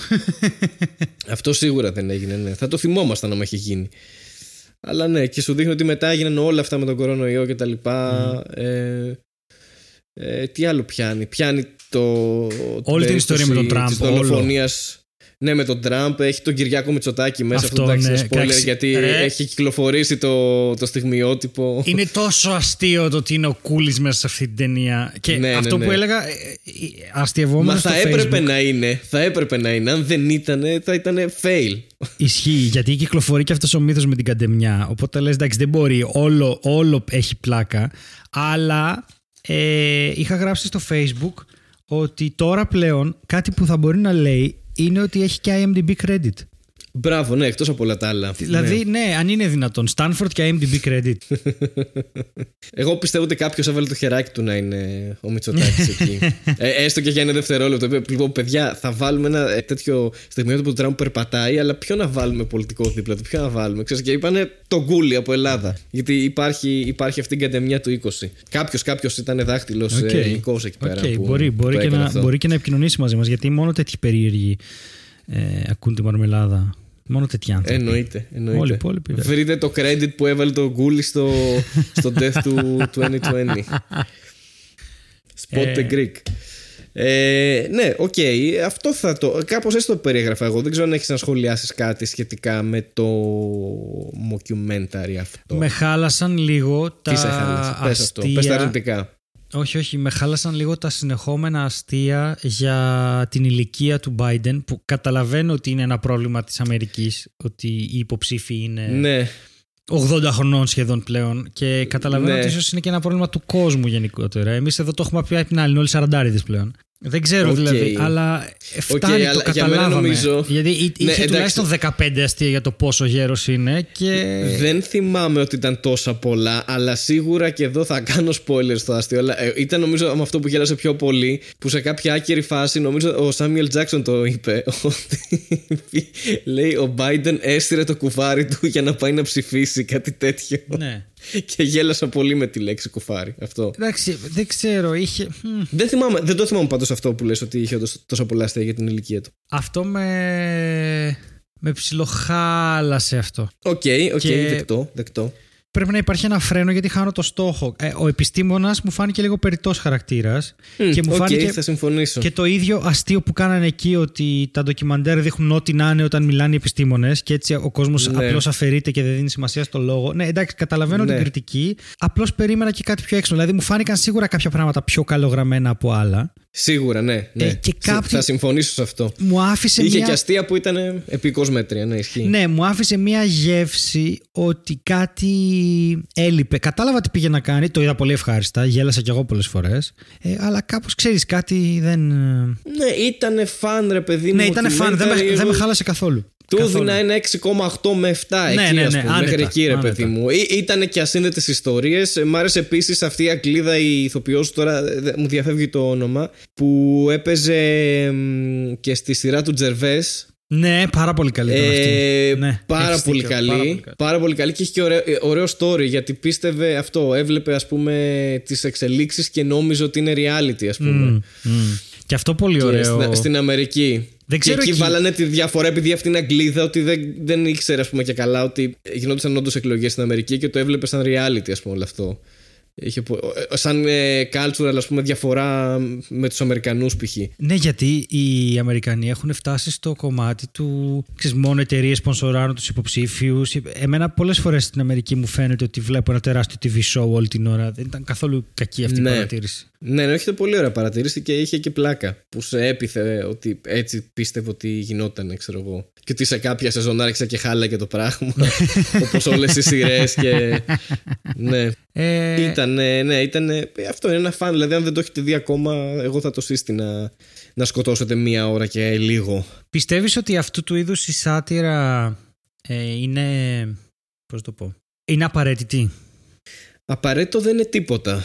αυτό σίγουρα δεν έγινε ναι. θα το θυμόμασταν άμα είχε γίνει αλλά ναι, και σου δείχνει ότι μετά έγιναν όλα αυτά με τον κορονοϊό και τα λοιπά. Ε, ε, τι άλλο πιάνει. Πιάνει το. Όλη την ιστορία με τον Τραμπ, Της όλο. Δολοφονίας. Ναι, με τον Τραμπ. Έχει τον Κυριάκο Μητσοτάκη μέσα. Αυτό, Αυτό, εντάξει, ναι, είναι spoiler, εντάξει, γιατί ρε. έχει κυκλοφορήσει το, το στιγμιότυπο. Είναι τόσο αστείο το ότι είναι ο Κούλης μέσα σε αυτή την ταινία. Και Ναι, ναι, αυτό ναι. που έλεγα, ε, ε, αστειευόμενος Μα στο θα έπρεπε Facebook. να είναι. Θα έπρεπε να είναι. Αν δεν ήταν, θα ήταν fail. Ισχύει, γιατί κυκλοφορεί και αυτός ο μύθος με την καντεμιά. Οπότε λες, εντάξει, δεν μπορεί, όλο, όλο έχει πλάκα. Αλλά ε, είχα γράψει στο Facebook ότι τώρα πλέον κάτι που θα μπορεί να λέει είναι ότι έχει και IMDb credit. Μπράβο, ναι, εκτός από όλα τα άλλα. Δηλαδή, ναι, αν είναι δυνατόν. Stanford και IMDb credit. *laughs* Εγώ πιστεύω ότι κάποιος έβαλε το χεράκι του να είναι ο Μητσοτάκης *laughs* εκεί. ε, έστω και για ένα δευτερόλεπτο. Λοιπόν, παιδιά, θα βάλουμε ένα ε, τέτοιο στιγμιότυπο του Τραμπ που περπατάει, αλλά ποιο να βάλουμε πολιτικό δίπλα του, ποιο να βάλουμε. Ξέρεις, και είπανε τον Κούλη από Ελλάδα. Γιατί υπάρχει, υπάρχει αυτή η καντεμιά του 20. Κάποιος κάποιος ήταν δάχτυλος OK. okay. ελληνικός εκεί πέρα. Οκ, που μπορεί, μπορεί, το και έκανε να, αυτό. μπορεί και να επικοινωνήσει μαζί μας, γιατί μόνο τέτοιοι περίεργοι ε, ακούν τη μαρμελάδα. Μόνο τέτοιοι άνθρωποι. Εννοείται. εννοείται. Όλοι οι υπόλοιποι, βέβαια. Βρείτε το credit που έβαλε τον Κούλη στο, στο Death to *laughs* 2020. Spot Ε. the Greek. Ε, ναι, οκ. Αυτό θα το. Κάπως έτσι το περιέγραφα εγώ. Δεν ξέρω αν έχεις να σχολιάσεις κάτι σχετικά με το mockumentary αυτό. Με χάλασαν λίγο τα Τι σε χάλασε; Πες αυτό. αστεία. Πες τα αρνητικά. Όχι, όχι. Με χάλασαν λίγο τα συνεχόμενα αστεία για την ηλικία του Biden που καταλαβαίνω ότι είναι ένα πρόβλημα της Αμερικής ότι οι υποψήφοι είναι Ναι. 80 χρονών σχεδόν πλέον. Και καταλαβαίνω Ναι. ότι ίσως είναι και ένα πρόβλημα του κόσμου γενικότερα. Εμείς εδώ το έχουμε πει από την άλλη, είναι όλοι 40 πλέον. Δεν ξέρω Οκ. δηλαδή, αλλά φτάνει Οκ, το αλλά για μένα καταλάβαμε. νομίζω- Γιατί εί- Ναι, είχε εντάξει. τουλάχιστον 15 αστεία για το πόσο γέρος είναι και. Δεν θυμάμαι ότι ήταν τόσα πολλά, αλλά σίγουρα και εδώ θα κάνω spoilers στο αστείο. Αλλά ε, ήταν νομίζω με αυτό που γέλασε πιο πολύ, που σε κάποια άκυρη φάση, νομίζω ο Σάμιουελ Τζάξον το είπε, *laughs* ότι λέει ο Biden έστειλε το κουφάρι του για να πάει να ψηφίσει, κάτι τέτοιο. ναι. Και γέλασα πολύ με τη λέξη κουφάρι. Αυτό. Εντάξει, δεν ξέρω, είχε. μ, Δεν, θυμάμαι, δεν το θυμάμαι πάντως αυτό που λες ότι είχε όντως τόσα πολλά αστεία για την ηλικία του. Αυτό με. με ψιλοχάλασε αυτό. OK, OK, Και- δεκτό, δεκτό. Πρέπει να υπάρχει ένα φρένο γιατί χάνω το στόχο. Ε, ο επιστήμονας μου φάνηκε λίγο περιττός χαρακτήρας. Και μου Οκ, φάνηκε θα συμφωνήσω. και το ίδιο αστείο που κάνανε εκεί ότι τα ντοκιμαντέρ δείχνουν ό,τι να είναι όταν μιλάνε οι επιστήμονες και έτσι ο κόσμος Ναι. απλώς αφαιρείται και δεν δίνει σημασία στο λόγο. Ναι, εντάξει, καταλαβαίνω Ναι. την κριτική. Απλώς περίμενα και κάτι πιο έξω. Δηλαδή μου φάνηκαν σίγουρα κάποια πράγματα πιο καλογραμμένα από άλλα. Σίγουρα, ναι. ναι. Ε, και κάποιοι- Θα συμφωνήσω σε αυτό. Μου άφησε Είχε μια... και αστεία που ήταν επικός μέτρια, ναι, ισχύει. Ναι, μου άφησε μια γεύση ότι κάτι έλειπε. Κατάλαβα τι πήγε να κάνει, το είδα πολύ ευχάριστα, γέλασα κι εγώ πολλές φορές. Ε, αλλά κάπως ξέρεις κάτι δεν... ε, Ναι, ήταν φαν, ρε παιδί μου. Ναι, ήταν φαν, δεν με, documentary, δεν με εγώ χάλασε καθόλου. Του Καθόλου. έδινα ένα 6,8 με 7 εκεί, Ναι, ναι, ας ναι, πούμε, άνετα, μέχρι εκεί, ρε άνετα. παιδί μου. Ήταν και ασύνδετες ιστορίες. Ε, Μ' άρεσε επίσης αυτή η Αγγλίδα, η ηθοποιός, τώρα ε, δεν- μου διαφεύγει το όνομα, που έπαιζε εμ, και στη σειρά του Τζερβές. Ναι, πάρα πολύ καλή ήταν αυτή. Ε, Ναι, πάρα, έχεις πολύ δίκιο, καλή, πάρα πολύ καλή. πάρα πολύ καλή και είχε και ωραίο, ε, ωραίο story γιατί πίστευε αυτό, έβλεπε ας πούμε τις εξελίξεις και νόμιζε ότι είναι reality ας πούμε. Μμ, μμ. Και αυτό πολύ Και ωραίο. στην, στην Αμερική. Δεν ξέρω και εκεί, εκεί. βάλανε τη διαφορά επειδή αυτή είναι Αγγλίδα ότι δεν, δεν ήξερε ας πούμε και καλά ότι γινόντουσαν όντως εκλογές στην Αμερική και το έβλεπε σαν reality ας πούμε όλο αυτό. Είχε, πο- ε, σαν ε, cultural ας πούμε διαφορά με τους Αμερικανούς π.χ. Ναι, γιατί οι Αμερικανοί έχουν φτάσει στο κομμάτι του. Ξέρεις, μόνο εταιρείες σπονσοράρουν τους υποψήφιους. Εμένα πολλές φορές στην Αμερική μου φαίνεται ότι βλέπω ένα τεράστιο TV show όλη την ώρα. Δεν ήταν καθόλου κακή αυτή Ναι. η παρατήρηση. Ναι, ναι, έχετε πολύ ωραία παρατηρήσει και είχε και πλάκα που σε έπιθε ότι έτσι πίστευε ότι γινόταν, ξέρω εγώ. Και ότι σε κάποια σεζόν άρχισε και χάλαγε το πράγμα. *laughs* Όπως όλες οι σειρές και. *laughs* ναι. Ε, Ήταν, ναι, ήταν. Αυτό είναι ένα φαν. Δηλαδή, αν δεν το έχετε δει ακόμα, εγώ θα το σύστηνα να σκοτώσετε μία ώρα και λίγο. Πιστεύεις ότι αυτού του είδους η σάτυρα ε, είναι, πώς το πω, είναι απαραίτητη; Απαραίτητο δεν είναι τίποτα.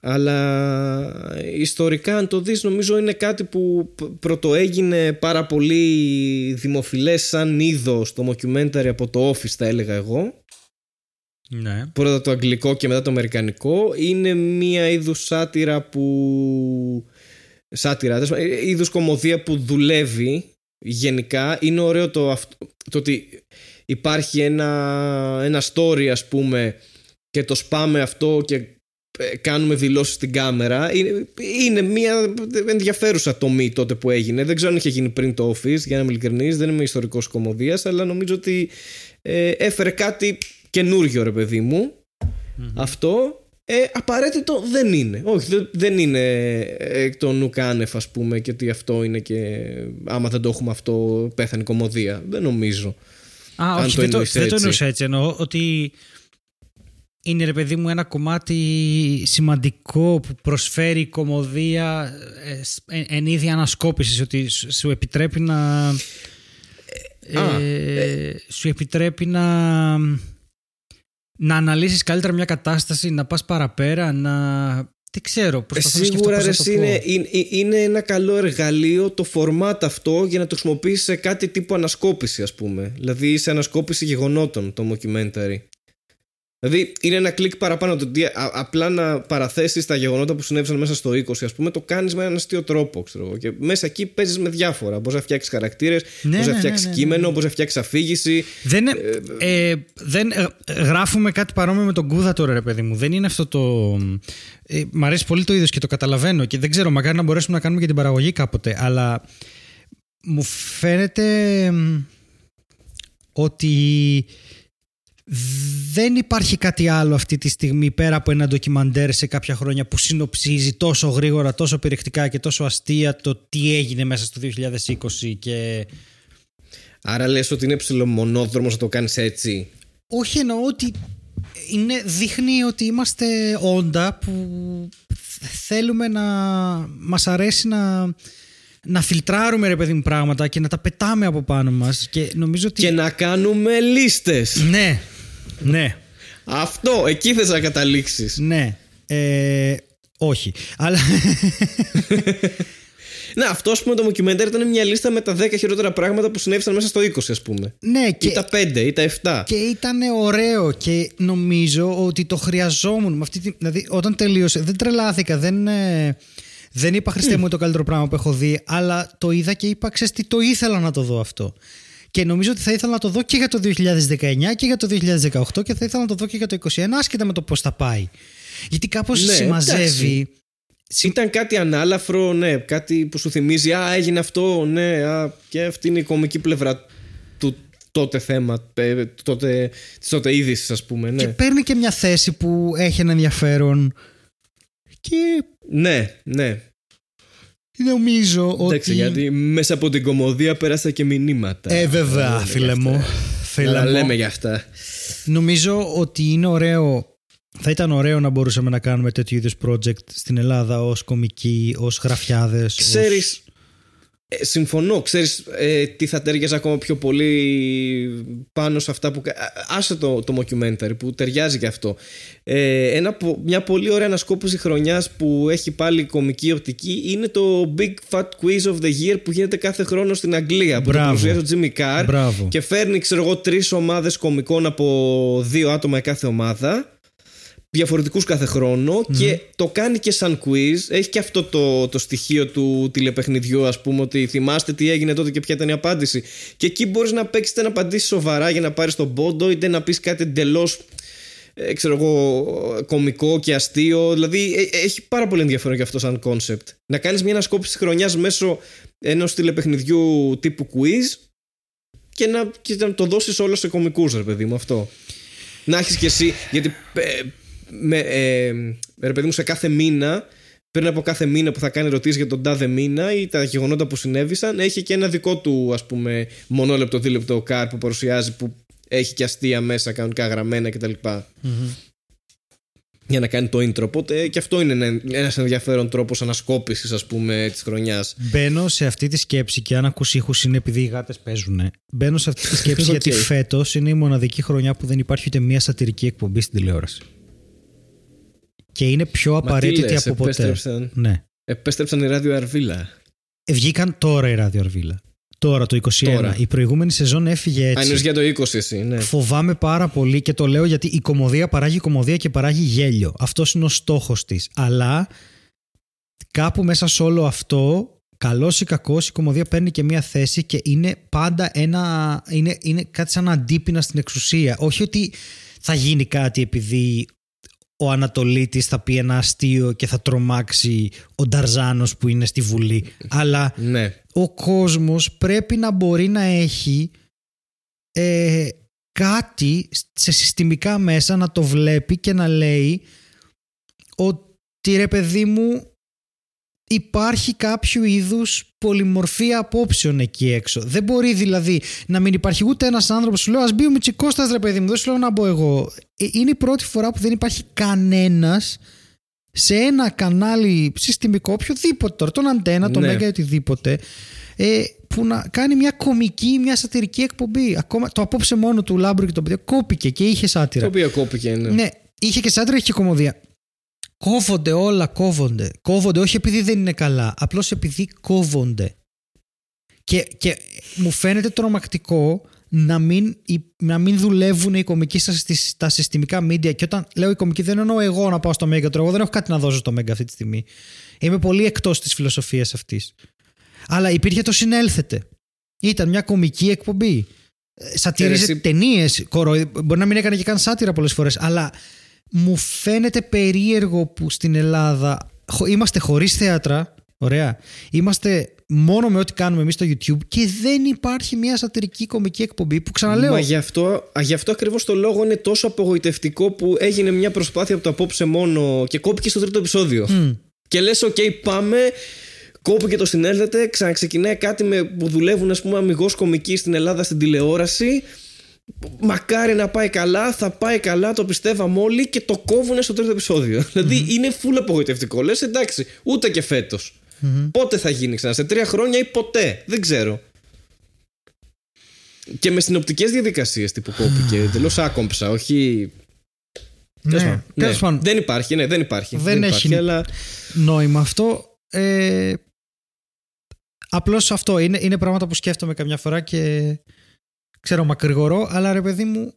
Αλλά ιστορικά αν το δεις νομίζω είναι κάτι που π- πρωτοέγινε πάρα πολύ δημοφιλές σαν είδος το documentary από το Office θα έλεγα εγώ. Ναι. Πρώτα το αγγλικό και μετά το αμερικανικό. Είναι μία είδους σάτυρα που... Σάτυρα, τέλος πάντων, ε, είδους κομμωδία που δουλεύει γενικά. Είναι ωραίο το, αυτ- το ότι υπάρχει ένα, ένα story ας πούμε και το σπάμε αυτό και ε, κάνουμε δηλώσεις στην κάμερα είναι, είναι μια ενδιαφέρουσα τομή τότε που έγινε δεν ξέρω αν είχε γίνει πριν το Office για να είμαι ειλικρινής δεν είμαι ιστορικός κομμωδίας αλλά νομίζω ότι ε, έφερε κάτι καινούργιο ρε παιδί μου. Αυτό ε, απαραίτητο δεν είναι. Όχι δεν, δεν είναι εκ των ουκάνευ ας πούμε και ότι αυτό είναι και άμα δεν το έχουμε αυτό πέθανε η κομμωδία. Δεν νομίζω. Α, Αν όχι, το δεν το, εννοείς δεν το έτσι. εννοούσα έτσι. Εννοώ ότι είναι ρε παιδί μου ένα κομμάτι σημαντικό που προσφέρει η κομμωδία ε, σ- εν, εν είδη ανασκόπησης ότι σου σου επιτρέπει να Α, ε, σου επιτρέπει να να αναλύσεις καλύτερα μια κατάσταση να πας παραπέρα να δεν ξέρω Ε, προσπαθώ να σκεφτώ Σίγουρα πώς ρε, να το είναι, πω. είναι, είναι ένα καλό εργαλείο το format αυτό για να το χρησιμοποιήσει σε κάτι τύπου ανασκόπηση ας πούμε. Δηλαδή σε ανασκόπηση γεγονότων το documentary. Δηλαδή είναι ένα κλικ παραπάνω το ότι α- απλά να παραθέσεις τα γεγονότα που συνέβησαν μέσα στο 20, ας πούμε, το κάνεις με έναν αστείο τρόπο. Ξέρω, εγώ. και μέσα εκεί παίζεις με διάφορα. Μπορείς να φτιάξεις χαρακτήρες, Ναι, μπορείς να ναι, φτιάξεις ναι, ναι, κείμενο, ναι. μπορείς να φτιάξεις αφήγηση. Δεν, ε, δεν ε, γράφουμε κάτι παρόμοιο με τον Κούδα τώρα, ρε παιδί μου. Δεν είναι αυτό το. Ε, μ' αρέσει πολύ το είδος και το καταλαβαίνω και δεν ξέρω, μακάρι να μπορέσουμε να κάνουμε και την παραγωγή κάποτε. Αλλά μου φαίνεται μ, ότι δεν υπάρχει κάτι άλλο αυτή τη στιγμή πέρα από ένα ντοκιμαντέρ σε κάποια χρόνια που συνοψίζει τόσο γρήγορα, τόσο περιεκτικά και τόσο αστεία το τι έγινε μέσα στο 2020 και Άρα λες ότι είναι ψηλομονόδρομος να το κάνεις έτσι; Όχι εννοώ ότι είναι, δείχνει ότι είμαστε όντα που θέλουμε να μας αρέσει να, να φιλτράρουμε ρε παιδί μου πράγματα και να τα πετάμε από πάνω μας και νομίζω ότι... Και να κάνουμε λίστες. Ναι, ναι. Αυτό, εκεί θες να καταλήξεις. Ναι. Ε, όχι. Αλλά. *laughs* ναι, αυτό ας πούμε το ντοκιμεντέρ ήταν μια λίστα με τα 10 χειρότερα πράγματα που συνέβησαν μέσα στο 20, ας πούμε. Ναι, και... Ή τα 5 ή τα 7. Και ήταν ωραίο και νομίζω ότι το χρειαζόμουν. Με αυτή τη... Δηλαδή, όταν τελείωσε, δεν τρελάθηκα, δεν. Ε, δεν είπα Χριστέ μου το καλύτερο πράγμα που έχω δει, αλλά το είδα και είπα, ξέρεις τι, το ήθελα να το δω αυτό. Και νομίζω ότι θα ήθελα να το δω και για το 2019 και για το 2018 και θα ήθελα να το δω και για το 2021, άσχετα με το πώς θα πάει. Γιατί κάπως ναι, συμμαζεύει. Ήταν κάτι ανάλαφρο, ναι, κάτι που σου θυμίζει «Α, έγινε αυτό, ναι, α, και αυτή είναι η κομική πλευρά του τότε θέμα, τότε, της τότε είδησης, ας πούμε. Ναι. Και παίρνει και μια θέση που έχει ένα ενδιαφέρον και... Ναι, ναι. Νομίζω ότι... Εντάξει, γιατί μέσα από την κομμωδία πέρασα και μηνύματα. Ε, βέβαια, φίλε μου. Φίλε μου. λέμε για αυτά. Νομίζω ότι είναι ωραίο θα ήταν ωραίο να μπορούσαμε να κάνουμε τέτοιου είδους project στην Ελλάδα ως κομικοί, ως γραφιάδες. Ξέρεις, ως... Ε, συμφωνώ, ξέρεις ε, τι θα ταιριάζει ακόμα πιο πολύ πάνω σε αυτά που... Άσε το, το documentary που ταιριάζει και αυτό. Ε, ένα, μια πολύ ωραία ανασκόπηση χρονιάς που έχει πάλι κομική οπτική είναι το Big Fat Quiz of the Year που γίνεται κάθε χρόνο στην Αγγλία. Που το παρουσιάζει ο Jimmy Carr και φέρνει ξέρω εγώ τρεις ομάδες κομικών από δύο άτομα κάθε ομάδα διαφορετικούς κάθε και το κάνει και σαν quiz. Έχει και αυτό το, το στοιχείο του τηλεπαιχνιδιού, ας πούμε, ότι θυμάστε τι έγινε τότε και ποια ήταν η απάντηση. Και εκεί μπορείς να παίξεις είτε να απαντήσεις σοβαρά για να πάρεις τον πόντο, είτε να πεις κάτι εντελώς ε, ξέρω εγώ, κομικό και αστείο. Δηλαδή ε, έχει πάρα πολύ ενδιαφέρον και αυτό σαν κόνσεπτ. Να κάνεις μια ανασκόπηση της χρονιάς μέσω ενός τηλεπαιχνιδιού τύπου quiz και να, και να το δώσεις όλο σε κομικούς, ρε παιδί μου, αυτό. Να έχεις κι εσύ, γιατί ε, με, ε, ρε παιδί μου, σε κάθε μήνα, πριν από κάθε μήνα που θα κάνει ερωτήσεις για τον τάδε μήνα ή τα γεγονότα που συνέβησαν, έχει και ένα δικό του, ας πούμε, μονόλεπτο, δίλεπτο κάρ που παρουσιάζει, που έχει και αστεία μέσα, κανονικά γραμμένα κτλ. Για να κάνει το intro. Οπότε και αυτό είναι ένα ενδιαφέρον τρόπος ανασκόπησης, ας πούμε, της χρονιάς. Μπαίνω σε αυτή τη σκέψη και αν ακούσει ήχους είναι επειδή οι γάτες παίζουν. Μπαίνω σε αυτή τη σκέψη *laughs* γιατί φέτος είναι η μοναδική χρονιά που δεν υπάρχει ούτε μία σατυρική εκπομπή στην τηλεόραση και είναι πιο απαραίτητη από ποτέ. Επέστρεψαν, ναι. επέστρεψαν η ράδιο Αρβίλα. Ε, βγήκαν τώρα η ράδιο Αρβίλα. Τώρα το 21. Η προηγούμενη σεζόν έφυγε έτσι. Αν για το 20 εσύ, ναι. Φοβάμαι πάρα πολύ και το λέω γιατί η κομμωδία παράγει κομμωδία και παράγει γέλιο. Αυτός είναι ο στόχος της. Αλλά κάπου μέσα σε όλο αυτό, καλός ή κακός, η κομμωδία παίρνει και μία θέση και είναι πάντα ένα. Είναι, είναι κάτι σαν αντίπεινα στην εξουσία. Όχι ότι θα γίνει κάτι επειδή ο Ανατολίτης θα πει ένα αστείο και θα τρομάξει ο Νταρζάνος που είναι στη Βουλή. Αλλά ναι. ο κόσμος πρέπει να μπορεί να έχει ε, κάτι σε συστημικά μέσα να το βλέπει και να λέει ότι ρε παιδί μου υπάρχει κάποιο είδους πολυμορφία απόψεων εκεί έξω. Δεν μπορεί δηλαδή να μην υπάρχει ούτε ένας άνθρωπος σου λέω ας μπει ο Μητσικώστας ρε παιδί μου, δεν σου λέω να μπω εγώ. Ε, είναι η πρώτη φορά που δεν υπάρχει κανένας σε ένα κανάλι συστημικό, οποιοδήποτε τώρα, τον Αντένα, τον ναι. Μέγα οτιδήποτε, ε, που να κάνει μια κομική, μια σατυρική εκπομπή. Ακόμα, το απόψε μόνο του Λάμπρου και το παιδί κόπηκε και είχε σάτυρα. Το οποίο κόπηκε, ναι. ναι. Είχε και σάτυρα, είχε και κομμωδία. Κόβονται όλα, κόβονται. Κόβονται όχι επειδή δεν είναι καλά, απλώς επειδή κόβονται. Και, και μου φαίνεται τρομακτικό να μην, να μην δουλεύουν οι κομικοί στα, συστημικά media. Και όταν λέω οι κομικοί, δεν εννοώ εγώ να πάω στο Μέγκα. Εγώ δεν έχω κάτι να δώσω στο Μέγκα αυτή τη στιγμή. Είμαι πολύ εκτός της φιλοσοφίας αυτής. Αλλά υπήρχε το συνέλθετε. Ήταν μια κομική εκπομπή. Ε, σατήριζε εσύ... ταινίες. Μπορεί να μην έκανε και καν σάτυρα πολλές φορές. Αλλά μου φαίνεται περίεργο που στην Ελλάδα είμαστε χωρίς θέατρα, ωραία, είμαστε μόνο με ό,τι κάνουμε εμείς στο YouTube και δεν υπάρχει μια σατυρική κομική εκπομπή που ξαναλέω... Μα γι' αυτό, γι αυτό ακριβώς το λόγο είναι τόσο απογοητευτικό που έγινε μια προσπάθεια από το απόψε μόνο και κόπηκε στο τρίτο επεισόδιο. Και λες, οκ, okay, πάμε, κόπηκε το συνέλθετε, ξαναξεκινάει κάτι με, που δουλεύουν ας πούμε αμιγώς κωμικοί στην Ελλάδα στην τηλεόραση μακάρι να πάει καλά, θα πάει καλά, το πιστεύαμε όλοι και το κόβουνε στο τρίτο επεισόδιο. Δηλαδή είναι full απογοητευτικό. Λες εντάξει, ούτε και φέτος. Πότε θα γίνει ξανά, σε τρία χρόνια ή ποτέ. Δεν ξέρω. Και με συνοπτικέ διαδικασίες τύπου κόπηκε. *sighs* Εντελώς άκομψα, όχι. Ναι, Τέλος πάντων. τέλος Ναι, πάντων. Δεν υπάρχει, ναι, δεν υπάρχει. Δεν έχει υπάρχει, αλλά... νόημα αυτό. Ε, απλώς αυτό είναι, είναι πράγματα που σκέφτομαι καμιά φορά και ξέρω μακρηγορώ, αλλά ρε παιδί μου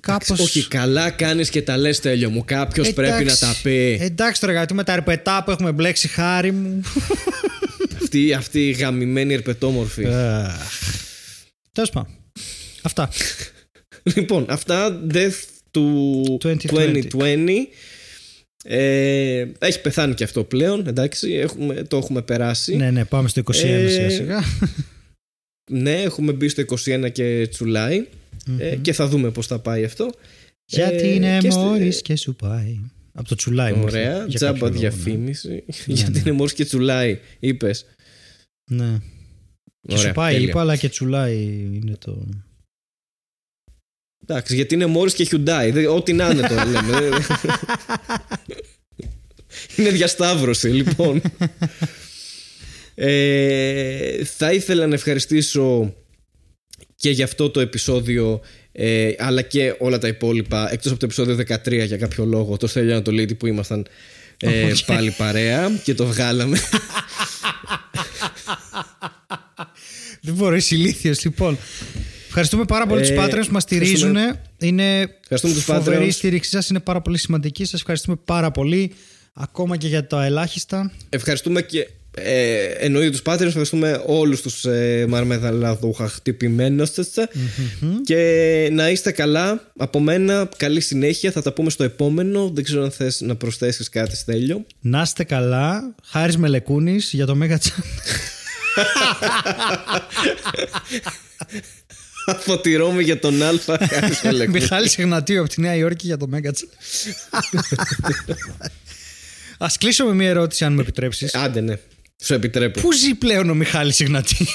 κάπως... Όχι, καλά κάνεις και τα λες τέλειο μου. Κάποιος Εντάξει. πρέπει να τα πει. Εντάξει τώρα γιατί με τα ερπετά που έχουμε μπλέξει χάρη μου. Αυτή, αυτή η γαμημένη ερπετόμορφη. Τέλος πάντων. Αυτά. Λοιπόν, αυτά Death του 2020. 2020. Ε, έχει πεθάνει και αυτό πλέον, εντάξει, έχουμε, το έχουμε περάσει. ναι, ναι, πάμε στο 21 Ε, σιγά σιγά. Ναι, έχουμε μπει στο 21 και τσουλάει ε, και θα δούμε πώς θα πάει αυτό. Γιατί ε, είναι και στη- μόλις και σου πάει. Από το τσουλάι μου. ήρθε, Ωραία, για τζάμπα κάποιο λόγο, ναι. διαφήμιση. *laughs* Γιατί ναι. είναι μόλις και τσουλάει, είπες. Ναι. Και Ωραία, σου πάει, τέλεια. είπα, αλλά και τσουλάι είναι το. Εντάξει, γιατί είναι Μόρις και Hyundai. Δεν- Ό,τι να είναι το λέμε. *laughs* είναι διασταύρωση, λοιπόν. *laughs* ε, θα ήθελα να ευχαριστήσω και για αυτό το επεισόδιο ε, αλλά και όλα τα υπόλοιπα εκτός από το επεισόδιο 13 για κάποιο λόγο το Στέλιο Ανατολίτη που ήμασταν ε, Οκ. πάλι παρέα και το βγάλαμε Δεν μπορώ, είσαι ηλίθιος, λοιπόν. Ευχαριστούμε πάρα πολύ Ε, τους Patreons που μας στηρίζουν. Είναι Ευχαριστούμε τους Patreons. φοβερή η στήριξή σας, είναι πάρα πολύ σημαντική. Σας ευχαριστούμε πάρα πολύ. Ακόμα και για τα ελάχιστα. Ευχαριστούμε και ε, εννοείται τους Patreons, ευχαριστούμε όλους τους ε, μαρμελαδοχτυπημένους σας. και να είστε καλά από μένα, καλή συνέχεια, θα τα πούμε στο επόμενο, δεν ξέρω αν θες να προσθέσεις κάτι Στέλιο. Να είστε καλά. Χάρης Μελεκούνης για το Mega Chan. Αποτυρώμαι για τον Α. Χάρης Μελεκούνης. Μιχάλης Εγνατίου από τη Νέα Υόρκη για το Mega Chan. *laughs* Ας κλείσω με μια ερώτηση αν μου επιτρέψεις. Άντε ναι, σου επιτρέπω. Πού ζει πλέον ο Μιχάλης Εγνατίου.